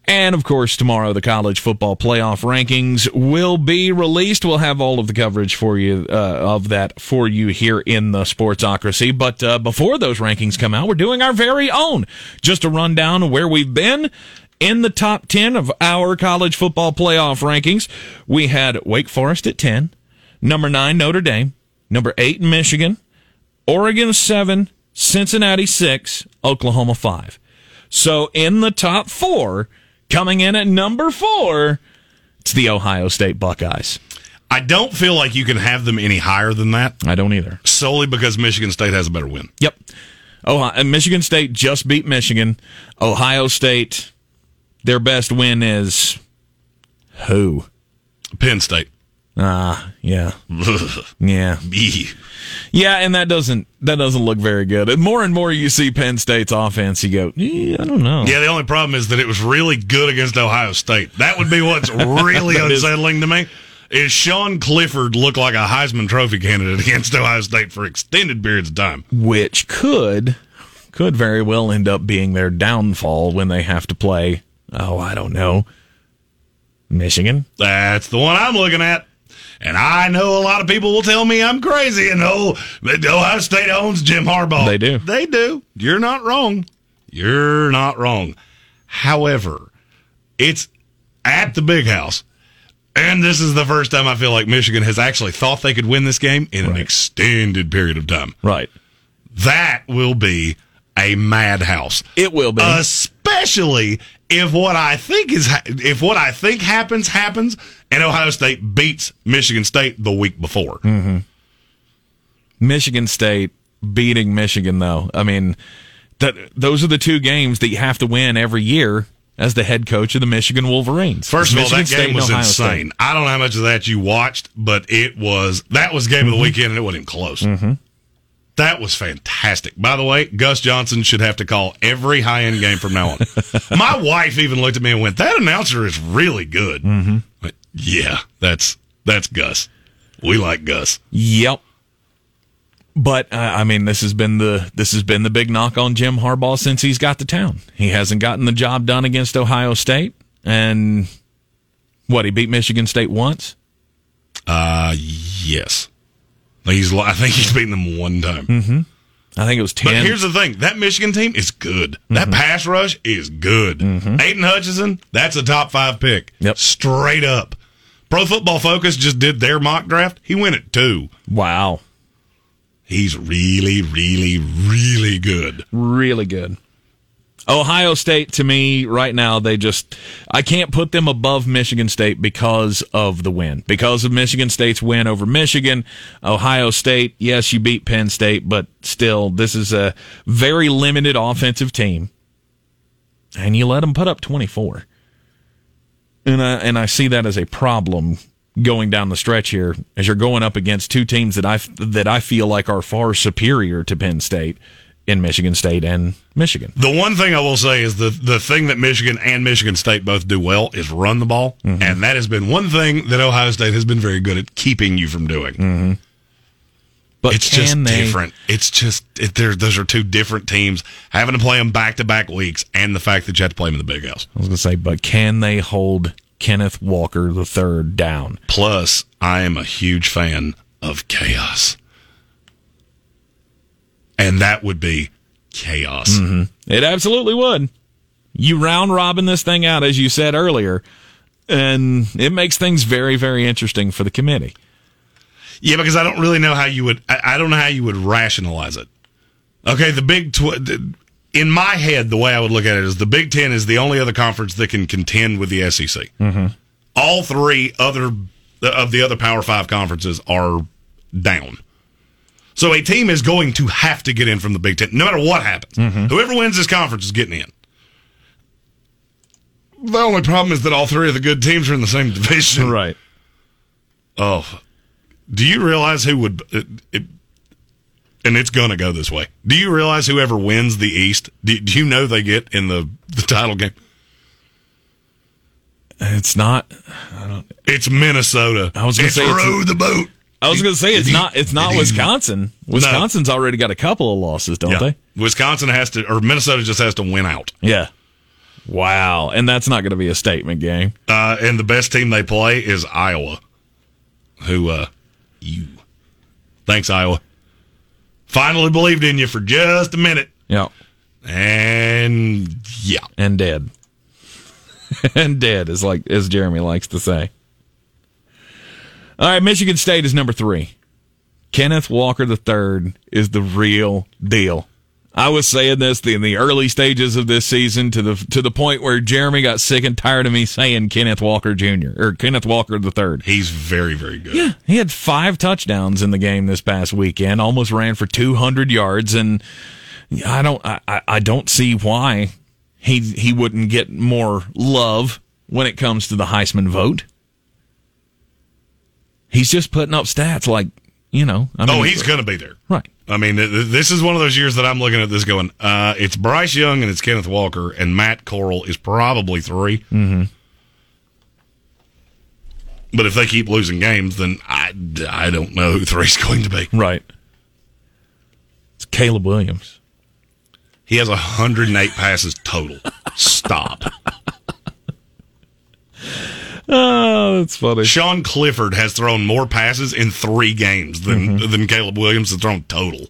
And of course, tomorrow the college football playoff rankings will be released. We'll have all of the coverage for you uh, of that for you here in the Sportsocracy. But uh, before those rankings come out, we're doing our very own. Just a rundown of where we've been in the top 10 of our college football playoff rankings. We had Wake Forest at 10, number 9 Notre Dame, number 8 Michigan, Oregon 7, Cincinnati 6, Oklahoma 5. So in the top 4, coming in at number 4, it's the Ohio State Buckeyes. I don't feel like you can have them any higher than that I don't either. solely because Michigan State has a better win. Yep. Ohio, and uh, Michigan State just beat Michigan. Ohio State, their best win is who? Penn State. Ah, yeah, yeah, Eee. yeah, and that doesn't that doesn't look very good. And more and more you see Penn State's offense, you go, "Eh, I don't know. Yeah, the only problem is that it was really good against Ohio State. That would be what's really That is- unsettling to me. Is Sean Clifford look like a Heisman Trophy candidate against Ohio State for extended periods of time? which could could very well end up being their downfall when they have to play. Oh, I don't know, Michigan. That's the one I'm looking at. And I know a lot of people will tell me I'm crazy and oh, Ohio State owns Jim Harbaugh. They do. They do. You're not wrong. You're not wrong. However, it's at the big house. And this is the first time I feel like Michigan has actually thought they could win this game in an extended period of time. Right. That will be a madhouse. It will be. Especially if what I think is if what I think happens happens and Ohio State beats Michigan State the week before. Mm-hmm. Michigan State beating Michigan, though. I mean, that those are the two games that you have to win every year as the head coach of the Michigan Wolverines. First of all, Michigan that State game was insane. State. I don't know how much of that you watched, but it was that was game of the mm-hmm. weekend and it wasn't even close. Mm-hmm. That was fantastic. By the way, Gus Johnson should have to call every high end game from now on. My wife even looked at me and went, "That announcer is really good." Mm-hmm. Yeah, that's that's Gus. We like Gus. Yep. But uh, I mean, this has been the this has been the big knock on Jim Harbaugh since he's got to town. He hasn't gotten the job done against Ohio State, and what he beat Michigan State once. Uh yes. He's I think he's beaten them one time. Mm-hmm. I think it was ten. But here's the thing: that Michigan team is good. That mm-hmm. pass rush is good. Mm-hmm. Aidan Hutchinson, that's a top five pick. Yep. straight up. Pro Football Focus just did their mock draft. He went at two. wow, He's really, really, really good. really good. Ohio State to me right now they just I can't put them above Michigan State because of the win. Because of Michigan State's win over Michigan, Ohio State, yes, you beat Penn State, but still this is a very limited offensive team. And you let them put up 24. And I and I see that as a problem going down the stretch here as you're going up against two teams that I that I feel like are far superior to Penn State in Michigan State and Michigan. The one thing I will say is the the thing that Michigan and Michigan State both do well is run the ball, mm-hmm. and that has been one thing that Ohio State has been very good at keeping you from doing. Mm-hmm. But it's just they, different. It's just it, there. Those are two different teams. Having to play them back to back weeks, and the fact that you have to play them in the big house. I was going to say, but can they hold Kenneth Walker the third down? Plus, I am a huge fan of chaos, and that would be chaos. It absolutely would. You round robin this thing out, as you said earlier, and it makes things very, very interesting for the committee. Yeah, because I don't really know how you would. I, I don't know how you would rationalize it. Okay, the Big Tw- in my head, the way I would look at it is the Big Ten is the only other conference that can contend with the SEC. Mm-hmm. All three other of the other Power Five conferences are down. So a team is going to have to get in from the Big Ten, no matter what happens. Mm-hmm. Whoever wins this conference is getting in. The only problem is that all three of the good teams are in the same division. Right. Oh, do you realize who would? It, it, and it's going to go this way. Do you realize whoever wins the East, do, do you know they get in the, the title game? It's not. I don't. It's Minnesota. I was gonna it's say it's row the boat. I was going to say it's not. It's not Wisconsin. Wisconsin's already got a couple of losses, don't Yeah. they? Wisconsin has to, or Minnesota just has to win out. Yeah. Wow, and that's not going to be a statement game. Uh, and the best team they play is Iowa. Who, uh, you. Thanks, Iowa. Finally believed in you for just a minute. Yeah, And yeah. and dead, and dead is like as Jeremy likes to say. All right, Michigan State is number three. Kenneth Walker III is the real deal. I was saying this in the early stages of this season to the to the point where Jeremy got sick and tired of me saying Kenneth Walker Jr. or Kenneth Walker III. He's very, very good. Yeah, he had five touchdowns in the game this past weekend. Almost ran for 200 yards, and I don't, I- I don't see why he he wouldn't get more love when it comes to the Heisman vote. He's just putting up stats like you know. I oh, he's going to be there. right. I mean, th- th- this is one of those years that I'm looking at this going, uh, it's Bryce Young and it's Kenneth Walker, and Matt Corral is probably 3 Mm-hmm. But if they keep losing games, then I, I don't know who three's going to be. Right. It's Caleb Williams. He has 108 passes total. Stop. Oh, that's funny. Sean Clifford has thrown more passes in three games than Mm-hmm. than Caleb Williams has thrown total.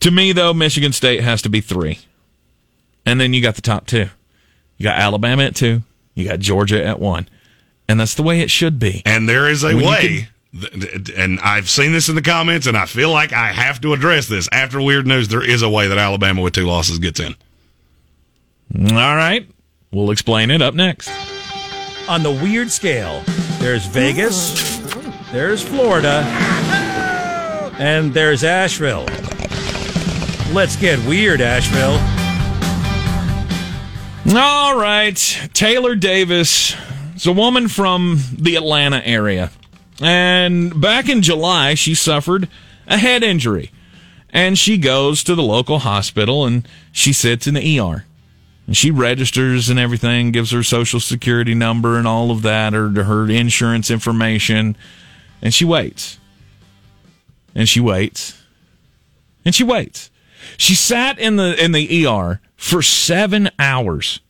To me, though, Michigan State has to be three. And then you got the top two. You got Alabama at two. You got Georgia at one. And that's the way it should be. And there is a When way, and I've seen this in the comments, and I feel like I have to address this. After Weird News, there is a way that Alabama with two losses gets in. All right. We'll explain it up next. On the weird scale, there's Vegas, there's Florida, and there's Asheville. Let's get weird, Asheville. All right. Taylor Davis is a woman from the Atlanta area. And back in July, she suffered a head injury. And she goes to the local hospital and she sits in the ER. And she registers and everything, gives her social security number and all of that, or her insurance information. And she waits. And she waits. And she waits. She sat in the in the ER for seven hours,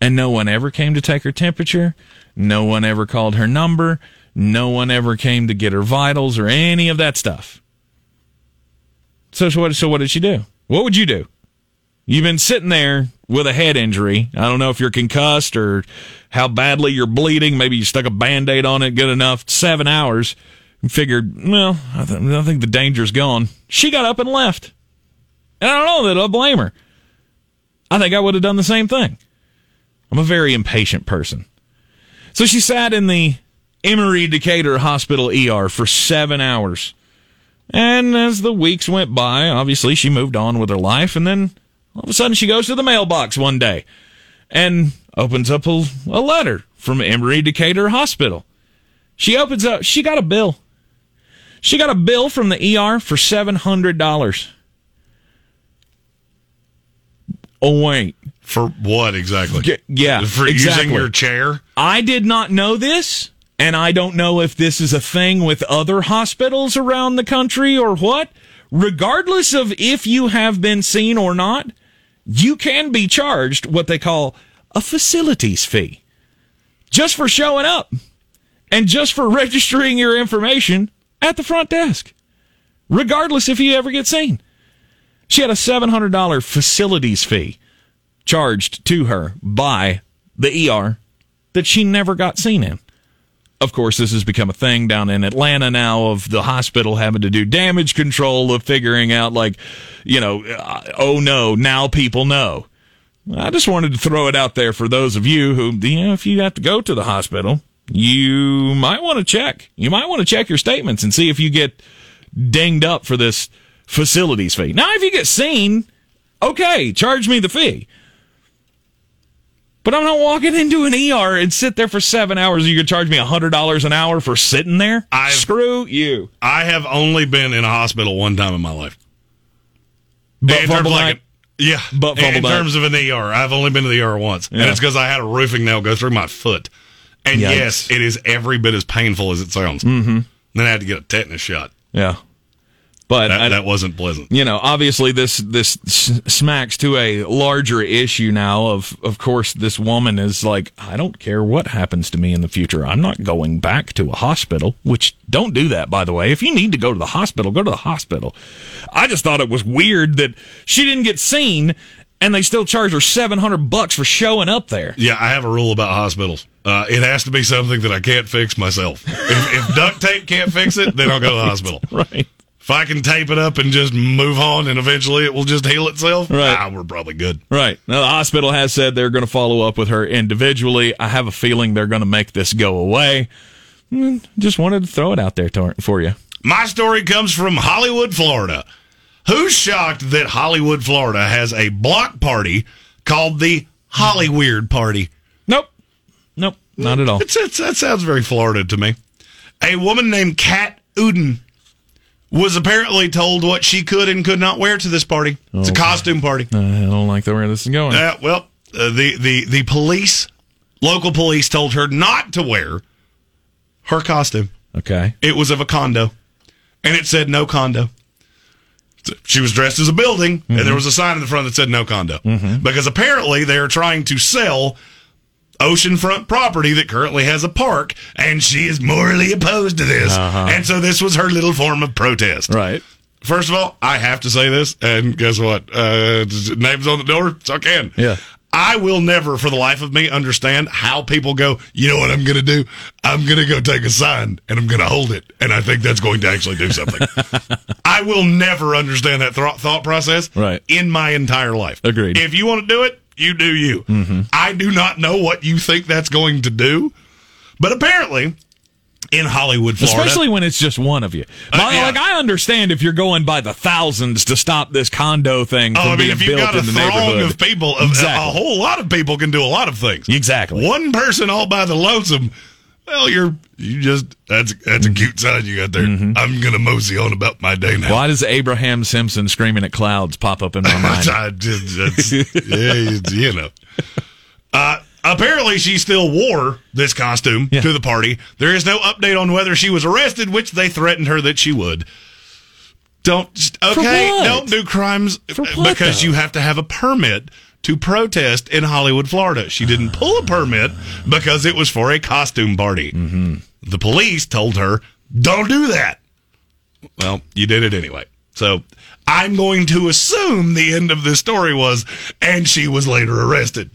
and no one ever came to take her temperature. No one ever called her number. No one ever came to get her vitals or any of that stuff. So, so what? So what did she do? What would you do? You've been sitting there with a head injury. I don't know if you're concussed or how badly you're bleeding. Maybe you stuck a band aid on it good enough. Seven hours. And figured, well, I, th- I think the danger's gone. She got up and left. And I don't know that I'll blame her. I think I would have done the same thing. I'm a very impatient person. So she sat in the Emory Decatur Hospital ER for seven hours. And as the weeks went by, obviously she moved on with her life. And then all of a sudden she goes to the mailbox one day and opens up a, a letter from Emory Decatur Hospital. She opens up, she got a bill. She got a bill from the ER for $700. Oh, wait. For what exactly? Yeah, For exactly. using your chair? I did not know this, and I don't know if this is a thing with other hospitals around the country or what. Regardless of if you have been seen or not, you can be charged what they call a facilities fee just for showing up and just for registering your information at the front desk, regardless if you ever get seen. She had a $700 facilities fee charged to her by the ER that she never got seen in. Of course, this has become a thing down in Atlanta now of the hospital having to do damage control of figuring out, like, you know, uh, oh no, now people know. I just wanted to throw it out there for those of you who, you know, if you have to go to the hospital, you might want to check. You might want to check your statements and see if you get dinged up for this facilities fee. Now, if you get seen, okay, charge me the fee. But I'm not walking into an ER and sit there for seven hours. You could charge me hundred dollars an hour for sitting there. I've- Screw you. I have only been in a hospital one time in my life. But in terms like an- yeah, but in terms of an ER, I've only been to the ER once, and it's because I had a roofing nail go through my foot. And Yikes. yes, it is every bit as painful as it sounds. Mm-hmm. Then I had to get a tetanus shot. Yeah. But That, I, that wasn't pleasant. you know, obviously this this smacks to a larger issue now. Of of course, this woman is like, I don't care what happens to me in the future. I'm not going back to a hospital. Which don't do that, by the way. If you need to go to the hospital, go to the hospital. I just thought it was weird that she didn't get seen, and they still charge her seven hundred bucks for showing up there. Yeah, I have a rule about hospitals. Uh, it has to be something that I can't fix myself. if, if duct tape can't fix it, then I'll go to the hospital. Right. If I can tape it up and just move on, and eventually it will just heal itself, Right. ah, we're probably good. Right. Now, the hospital has said they're going to follow up with her individually. I have a feeling they're going to make this go away. Mm, Just wanted to throw it out there for you. My story comes from Hollywood, Florida. Who's shocked that Hollywood, Florida has a block party called the Hollyweird Party? Nope. Nope. Not at all. It's, it's, that sounds very Florida to me. A woman named Kat Uden was apparently told what she could and could not wear to this party. It's a costume party. I don't like the where this is going. Uh, well, uh, the, the, the police, local police, told her not to wear her costume. Okay. It was of a condo, and it said no condo. She was dressed as a building, and there was a sign in the front that said no condo. Because apparently they are trying to sell oceanfront property that currently has a park, and she is morally opposed to this. And so this was her little form of protest. Right. First of all, I have to say this, and guess what? Uh, names on the door, so I can. Yeah. I will never, for the life of me, understand how people go, you know what I'm going to do? I'm going to go take a sign and I'm going to hold it. And I think that's going to actually do something. I will never understand that thro- thought process Right. in my entire life. Agreed. If you want to do it, you do you. Mm-hmm. I do not know what you think that's going to do. But apparently, in Hollywood, Florida. Especially when it's just one of you. My- yeah. Like I understand if you're going by the thousands to stop this condo thing from Oh, I mean, being if you've built got a in the throng neighborhood. of people, Exactly. a whole lot of people can do a lot of things. Exactly. One person all by the lonesome. Well, you're you just that's that's a cute sign you got there. I'm gonna mosey on about my day now. Why does Abraham Simpson screaming at clouds pop up in my mind? I just, yeah, you- know. Uh, apparently, she still wore this costume Yeah. to the party. There is no update on whether she was arrested, which they threatened her that she would. Don't okay. Don't do crimes For what, because though? you have to have a permit to protest in Hollywood, Florida. She didn't pull a permit because it was for a costume party. Mm-hmm. The police told her, "Don't do that." Well, you did it anyway. So I'm going to assume the end of this story was, and she was later arrested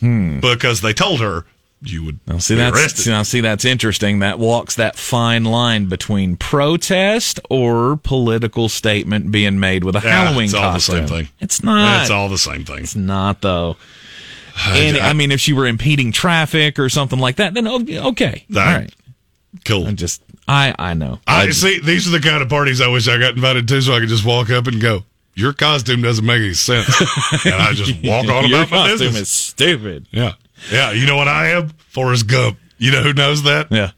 because they told her you would Now, see that's now see that's interesting. That walks that fine line between protest or political statement being made with a Yeah, Halloween it's all the same costume. thing. It's not. It's all the same thing. It's not though. And I, mean, if she were impeding traffic or something like that, then oh, okay, all That- right. Cool. I just, I, I know. I just- see. These are the kind of parties I wish I got invited to, so I could just walk up and go. Your costume doesn't make any sense, and I just walk on Your about my costume business. is stupid. yeah, yeah. You know what I am? Forrest Gump. You know who knows that? Yeah.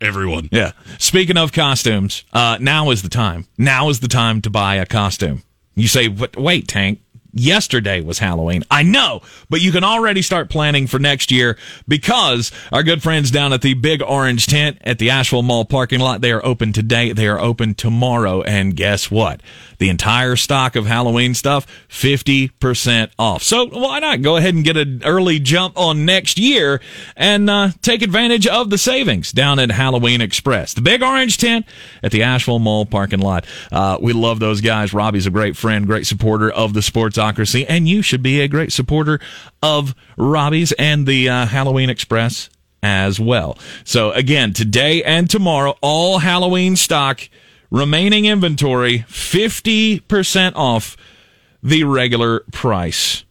Everyone. Yeah. Speaking of costumes, uh, now is the time. Now is the time to buy a costume. You say, Wait, Tank. Yesterday was Halloween. I know, but you can already start planning for next year because our good friends down at the Big Orange Tent at the Asheville Mall parking lot, they are open today. They are open tomorrow. And guess what? The entire stock of Halloween stuff, 50% off. So why not go ahead and get an early jump on next year and uh, take advantage of the savings down at Halloween Express, the big orange tent at the Asheville Mall parking lot. Uh, we love those guys. Robbie's a great friend, great supporter of the And you should be a great supporter of Robbie's and the uh, Halloween Express as well. So again, today and tomorrow, all Halloween stock, remaining inventory, 50% off the regular price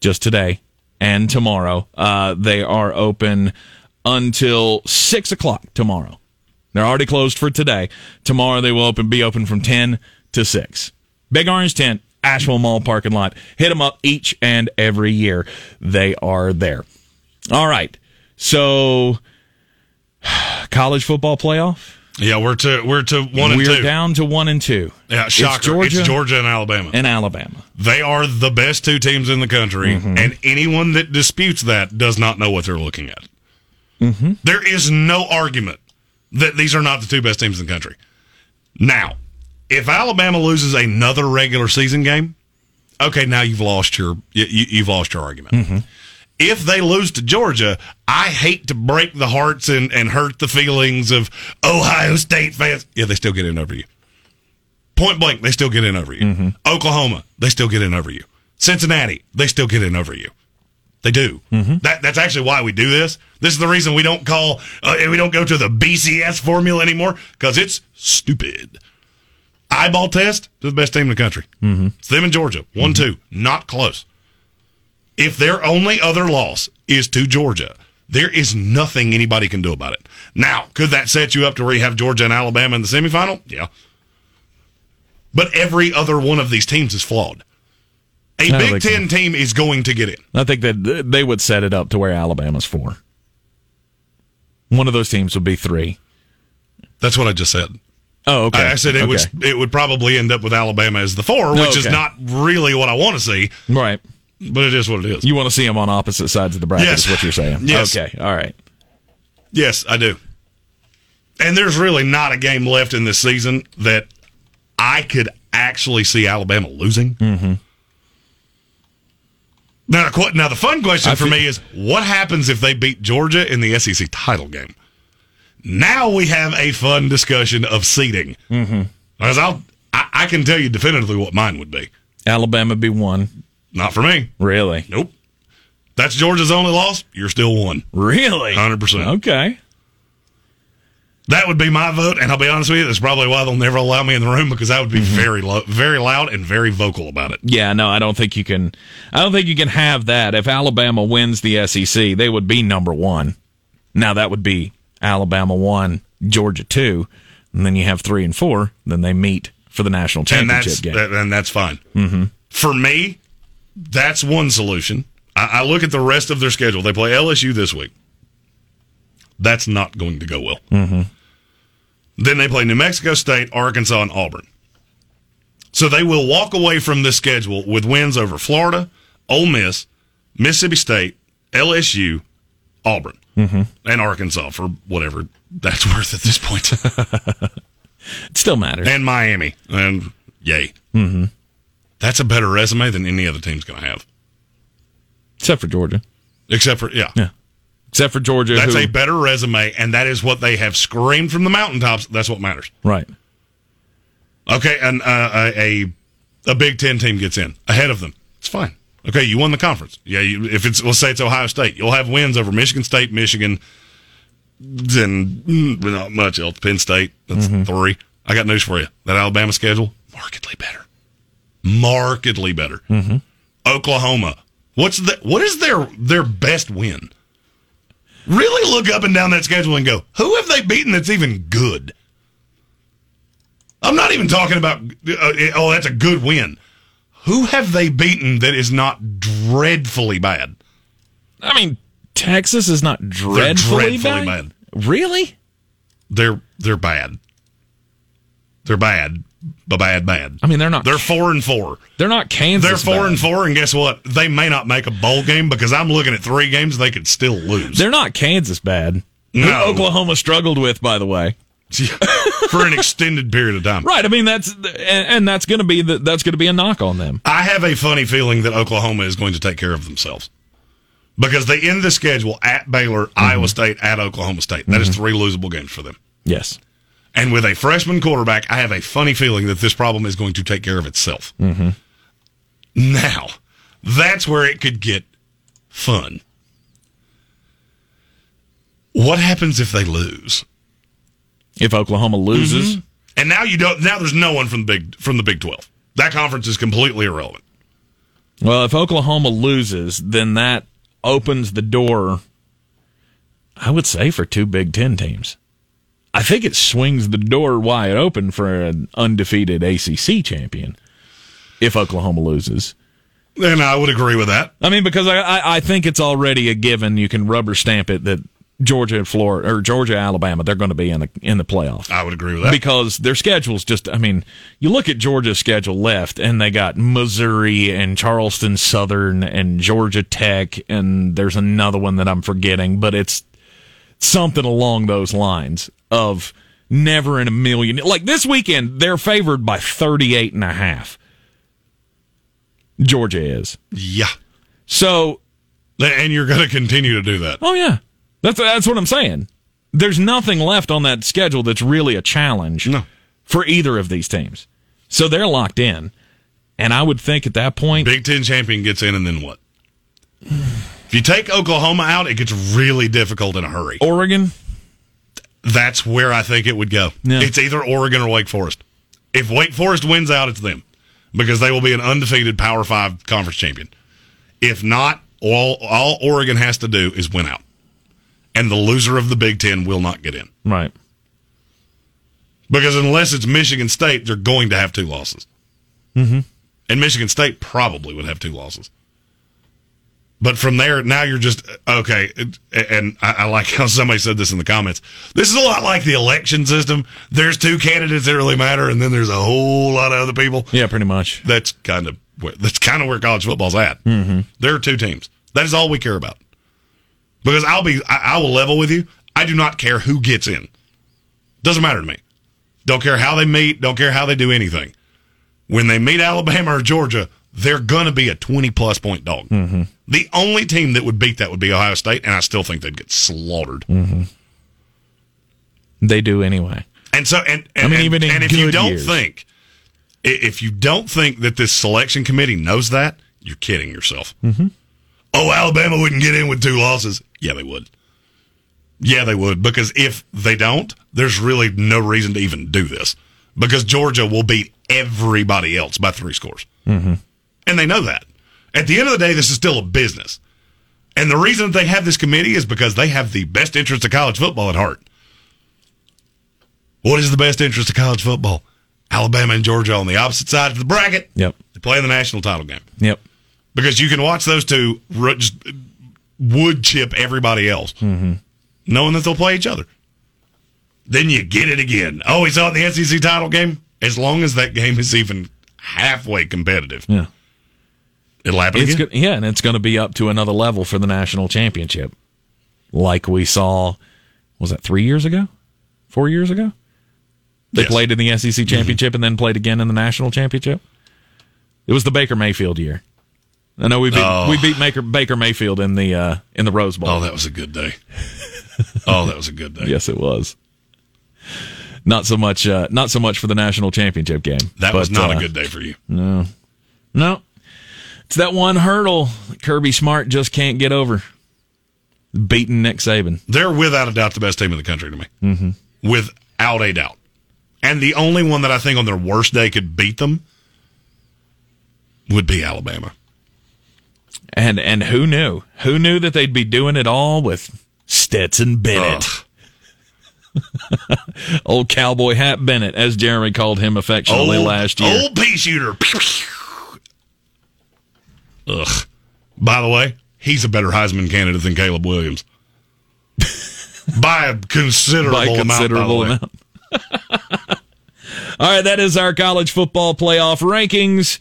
just today and tomorrow. Uh, they are open until six o'clock tomorrow. They're already closed for today. Tomorrow they will open be open from ten to six. Big Orange Tent Asheville Mall parking lot. Hit them up each and every year. They are there. All right. So, college football playoff. Yeah, we're to we're to one and We're two. down to one and two. Yeah, shocker. It's Georgia, it's Georgia and Alabama. and Alabama. They are the best two teams in the country, Mm-hmm. and anyone that disputes that does not know what they're looking at. Mm-hmm. There is no argument that these are not the two best teams in the country. Now, if Alabama loses another regular season game, okay, now you've lost your you, you've lost your argument. Mm-hmm. If they lose to Georgia, I hate to break the hearts and, and hurt the feelings of Ohio State fans. Yeah, they still get in over you. Point blank, they still get in over you. Oklahoma, they still get in over you. Cincinnati, they still get in over you. They do. That, that's actually why we do this. This is the reason we don't call, uh, we don't go to the BCS formula anymore because it's stupid. Eyeball test to the best team in the country. Mm-hmm. It's them in Georgia, one two, not close. If their only other loss is to Georgia, there is nothing anybody can do about it. Now, could that set you up to where you have Georgia and Alabama in the semifinal? Yeah. But every other one of these teams is flawed. A Big think so. Ten team is going to get in. I think that they would set it up to where Alabama's four. One of those teams would be three. That's what I just said. Oh, okay. I I said it okay. would it would probably end up with Alabama as the four, which is Okay. not really what I want to see, right. but it is what it is. You want to see them on opposite sides of the bracket? Yes. Is what you're saying? Yes. Okay. All right. Yes, I do. And there's really not a game left in this season that I could actually see Alabama losing. Mm-hmm. Now, now the fun question I for feel- me is what happens if they beat Georgia in the SEC title game? Now we have a fun discussion of seating. Mm-hmm. Because I'll, I, I can tell you definitively what mine would be. Alabama be one. Not for me. Really? Nope. That's Georgia's only loss. You're still one. Really? 100%. Okay. That would be my vote, and I'll be honest with you, that's probably why they'll never allow me in the room because I would be very lo- very loud and very vocal about it. Yeah. No, I don't think you can. I don't think you can have that. If Alabama wins the SEC, they would be number one. Now that would be Alabama one, Georgia two, and then you have three and four. Then they meet for the national And championship that's game. and that's fine. Mm-hmm. For me, that's one solution. I, I look at the rest of their schedule. They play LSU this week. That's not going to go well. Mm-hmm. Then they play New Mexico State, Arkansas, and Auburn. So they will walk away from this schedule with wins over Florida, Ole Miss, Mississippi State, LSU, Auburn, and Arkansas for whatever that's worth at this point, it still matters. and Miami, and yay. Mm-hmm. That's a better resume than any other team's going to have, Except for Georgia. except for yeah. Yeah. Except for Georgia. That's who, a better resume, and that is what they have screamed from the mountaintops. That's what matters. right. Okay, and uh, a a Big Ten team gets in ahead of them. It's fine. Okay, you won the conference. Yeah, you, if it's let's say it's Ohio State, you'll have wins over Michigan State, Michigan, then not much else. Penn State, that's three. I got news for you. That Alabama schedule markedly better, markedly better. Oklahoma, what's the what is their their best win? Really look up and down that schedule and go, who have they beaten that's even good? I'm not even talking about, uh, oh, that's a good win. Who have they beaten that is not dreadfully bad? I mean, Texas is not dreadfully, dreadfully bad. Really? They're they're bad. They're bad, but bad, bad. I mean, they're not. They're four and four. They're not Kansas. They're four bad. and four, and guess what? They may not make a bowl game because I'm looking at three games they could still lose. They're not Kansas bad. No. Who Oklahoma struggled with, by the way. for an extended period of time. Right. I mean, that's and, that's going to be the, that's going to be a knock on them. I have a funny feeling that Oklahoma is going to take care of themselves because they end the schedule at Baylor, Mm-hmm. Iowa State, at Oklahoma State. That is three losable games for them. Yes. And with a freshman quarterback, I have a funny feeling that this problem is going to take care of itself. Mm-hmm. Now, that's where it could get fun. What happens if they lose? If Oklahoma loses, mm-hmm. And now you don't. Now there's no one from the big from the Big Twelve. That conference is completely irrelevant. well, if Oklahoma loses, then that opens the door. I would say for two Big Ten teams. I think it swings the door wide open for an undefeated ACC champion. if Oklahoma loses. And I would agree with that. I mean, because I, I, I think it's already a given. You can rubber stamp it that Georgia and Florida or Georgia, Alabama, they're going to be in the in the playoff. I would agree with that. because their schedule's just. I mean, you look at Georgia's schedule left, and they got Missouri and Charleston Southern and Georgia Tech, and there's another one that I'm forgetting, but it's something along those lines of never in a million. Like this weekend, they're favored by 38 and a half. Georgia is. yeah. So And you're going to continue to do that. Oh yeah, that's that's what I'm saying. There's nothing left on that schedule that's really a challenge No. for either of these teams. So they're locked in, and I would think at that point, Big Ten champion gets in, and then what? If you take Oklahoma out, it gets really difficult in a hurry. Oregon. That's where I think it would go. Yeah. It's either Oregon or Wake Forest. If Wake Forest wins out, it's them because they will be an undefeated Power Five conference champion. If not, all all Oregon has to do is win out, and the loser of the Big Ten will not get in Right. because unless it's Michigan State, they're going to have two losses, mm-hmm. and Michigan State probably would have two losses. But from there, now you're just okay. And I, I like how somebody said this in the comments. This is a lot like the election system. There's two candidates that really matter, and then there's a whole lot of other people. Yeah, pretty much. That's kind of where, that's kind of where college football's at. Mm-hmm. There are two teams. That is all we care about. Because I'll be, I, I will level with you. I do not care who gets in. Doesn't matter to me. Don't care how they meet. Don't care how they do anything. When they meet Alabama or Georgia, they're going to be a 20 plus point dog. Mm-hmm. The only team that would beat that would be Ohio State, and I still think they'd get slaughtered. They do anyway. And so, and, and I mean, and- even and if you don't years. think, if you don't think that this selection committee knows that, you're kidding yourself. Mm-hmm. Oh, Alabama wouldn't get in with two losses. Yeah, they would. Yeah, they would. Because if they don't, there's really no reason to even do this. Because Georgia will beat everybody else by three scores. Mm-hmm. And they know that. At the end of the day, this is still a business. And the reason that they have this committee is because they have the best interest of college football at heart. What is the best interest of college football? Alabama and Georgia on the opposite sides of the bracket. Yep. They play in the national title game Yep. Because you can watch those two just wood chip everybody else, knowing that they'll play each other. Then you get it again. Oh, we saw it in the SEC title game. As long as that game is even halfway competitive, Yeah. it'll happen It's again. go- yeah, and it's going to be up to another level for the national championship, like we saw. Was that three years ago? Four years ago? They Yes. Mm-hmm. played in the SEC championship and then played again in the national championship. It was the Baker Mayfield year. I know we beat Oh. we beat Baker, Baker Mayfield in the uh, in the Rose Bowl. Oh, that was a good day. oh, that was a good day. Yes, it was. Not so much. Uh, not so much for the national championship game. That was not uh, a good day for you. No, no, it's that one hurdle Kirby Smart just can't get over. Beating Nick Saban. They're without a doubt the best team in the country to me. Mm-hmm. Without a doubt. And the only one that I think on their worst day could beat them would be Alabama. And and who knew? Who knew that they'd be doing it all with Stetson Bennett, old cowboy hat Bennett, as Jeremy called him affectionately last year. Old pea shooter. Ugh. By the way, he's a better Heisman candidate than Caleb Williams. by a considerable by amount. considerable by the way. amount. all right, that is our college football playoff rankings.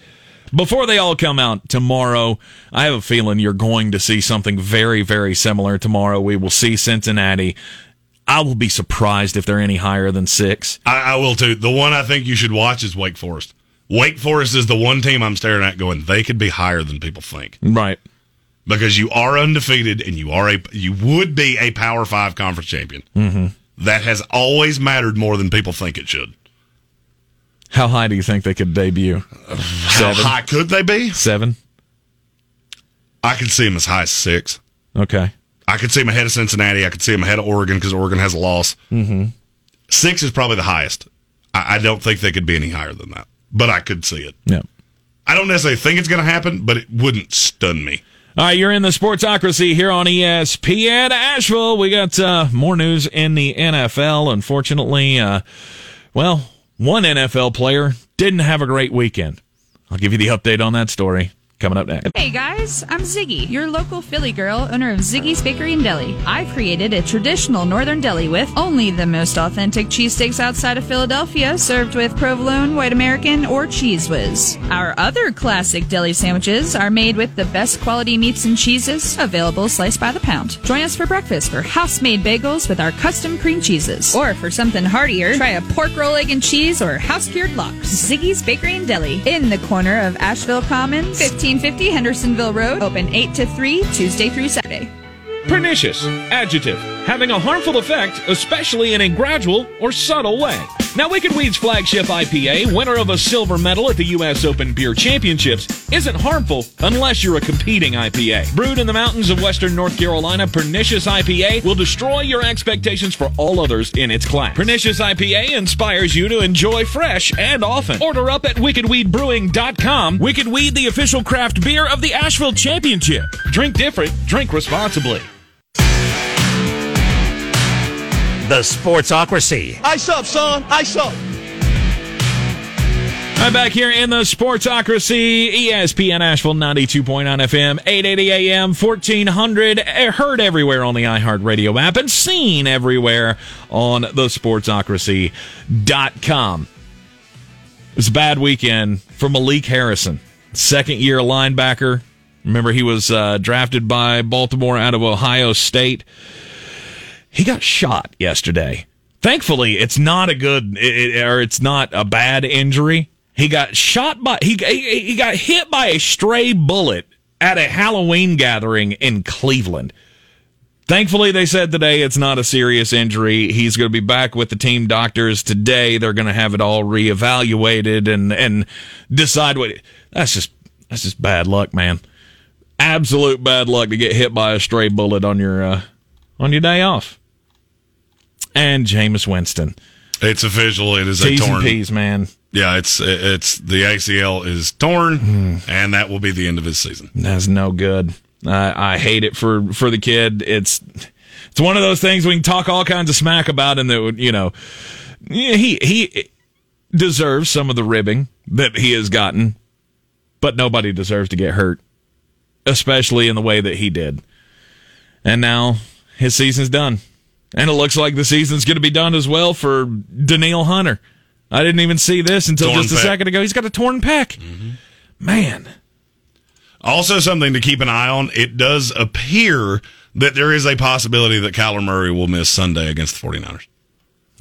Before they all come out tomorrow, I have a feeling you're going to see something very, very similar tomorrow. We will see Cincinnati. I will be surprised if they're any higher than six. I, I will too. The one I think you should watch is Wake Forest. Wake Forest is the one team I'm staring at going, they could be higher than people think. Right. Because you are undefeated and you are a you would be a power five conference champion. Mm-hmm. That has always mattered more than people think it should. How high do you think they could debut? How Seven. high could they be? Seven. I could see them as high as six. Okay. I could see them ahead of Cincinnati. I could see them ahead of Oregon because Oregon has a loss. Mm-hmm. Six is probably the highest. I, I don't think they could be any higher than that, but I could see it. Yeah. I don't necessarily think it's going to happen, but it wouldn't stun me. All right, you're in the Sportsocracy here on ESPN Asheville. We got uh, more news in the NFL. Unfortunately, uh, well, one NFL player didn't have a great weekend. I'll give you the update on that story coming up next. Hey guys, I'm Ziggy, your local Philly girl, owner of Ziggy's Bakery and Deli. I've created a traditional northern deli with only the most authentic cheesesteaks outside of Philadelphia, served with provolone, white American, or Cheez Whiz. Our other classic deli sandwiches are made with the best quality meats and cheeses, available sliced by the pound. Join us for breakfast for house-made bagels with our custom cream cheeses. Or for something heartier, try a pork roll, egg and cheese, or house-cured lox. Ziggy's Bakery and Deli, in the corner of Asheville Commons, 15 1550 Hendersonville Road, open 8 to 3, Tuesday through Saturday. Pernicious, adjective, having a harmful effect, especially in a gradual or subtle way. Now, Wicked Weed's flagship IPA, winner of a silver medal at the U.S. Open Beer Championships, isn't harmful unless you're a competing IPA. Brewed in the mountains of western North Carolina, Pernicious IPA will destroy your expectations for all others in its class. Pernicious IPA inspires you to enjoy fresh and often. Order up at wickedweedbrewing.com. Wicked Weed, the official craft beer of the Asheville Championship. Drink different, drink responsibly. The Sportsocracy. Ice up, son. Ice up. I'm back here in the Sportsocracy, ESPN Asheville 92.9 FM, 880 AM, 1400, eh, heard everywhere on the iHeartRadio app and seen everywhere on the Sportsocracy.com. It was a bad weekend for Malik Harrison, second year linebacker. Remember, he was uh, drafted by Baltimore out of Ohio State. He got shot yesterday. Thankfully, it's not a good it, or it's not a bad injury. He got shot by he he he got hit by a stray bullet at a Halloween gathering in Cleveland. Thankfully, they said today it's not a serious injury. He's going to be back with the team doctors today. They're going to have it all reevaluated and and decide what. That's just that's just bad luck, man. Absolute bad luck to get hit by a stray bullet on your uh, on your day off. And Jameis Winston, It's official. It is a T's and torn. P's, man. Yeah, it's it's the ACL is torn, hmm. and that will be the end of his season. That's no good. I I hate it for for the kid. It's it's one of those things we can talk all kinds of smack about, and that you know he he deserves some of the ribbing that he has gotten, but nobody deserves to get hurt, especially in the way that he did. And now his season's done, and it looks like the season's going to be done as well for Danielle Hunter. I didn't even see this until Torn just a second ago. He's got a torn pec. Man. Also, something to keep an eye on. It does appear that there is a possibility that Kyler Murray will miss Sunday against the 49ers.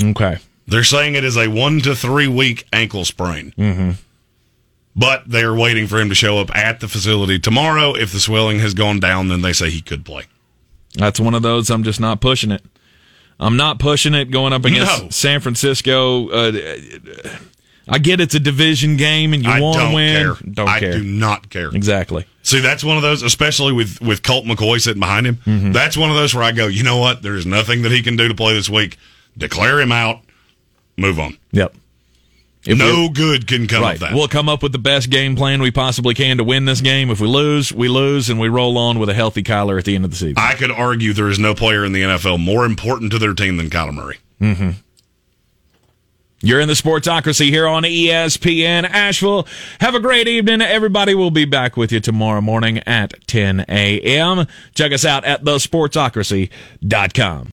Okay. They're saying it is a one to three week ankle sprain. Mm-hmm. But they're waiting for him to show up at the facility tomorrow. If the swelling has gone down, then they say he could play. That's one of those. I'm just not pushing it. I'm not pushing it going up against No. San Francisco. Uh, I get it's a division game and you I want to win. care. Don't I care. do not care. Exactly. See, that's one of those, especially with with Colt McCoy sitting behind him. Mm-hmm. That's one of those where I go, you know what? There is nothing that he can do to play this week. Declare him out. Move on. Yep. If no good can come right. of that. We'll come up with the best game plan we possibly can to win this game. If we lose, we lose, and we roll on with a healthy Kyler at the end of the season. I could argue there is no player in the NFL more important to their team than Kyler Murray. Mm-hmm. You're in the Sportsocracy here on ESPN Asheville. Have a great evening. Everybody We'll be back with you tomorrow morning at 10 a.m. Check us out at thesportsocracy.com.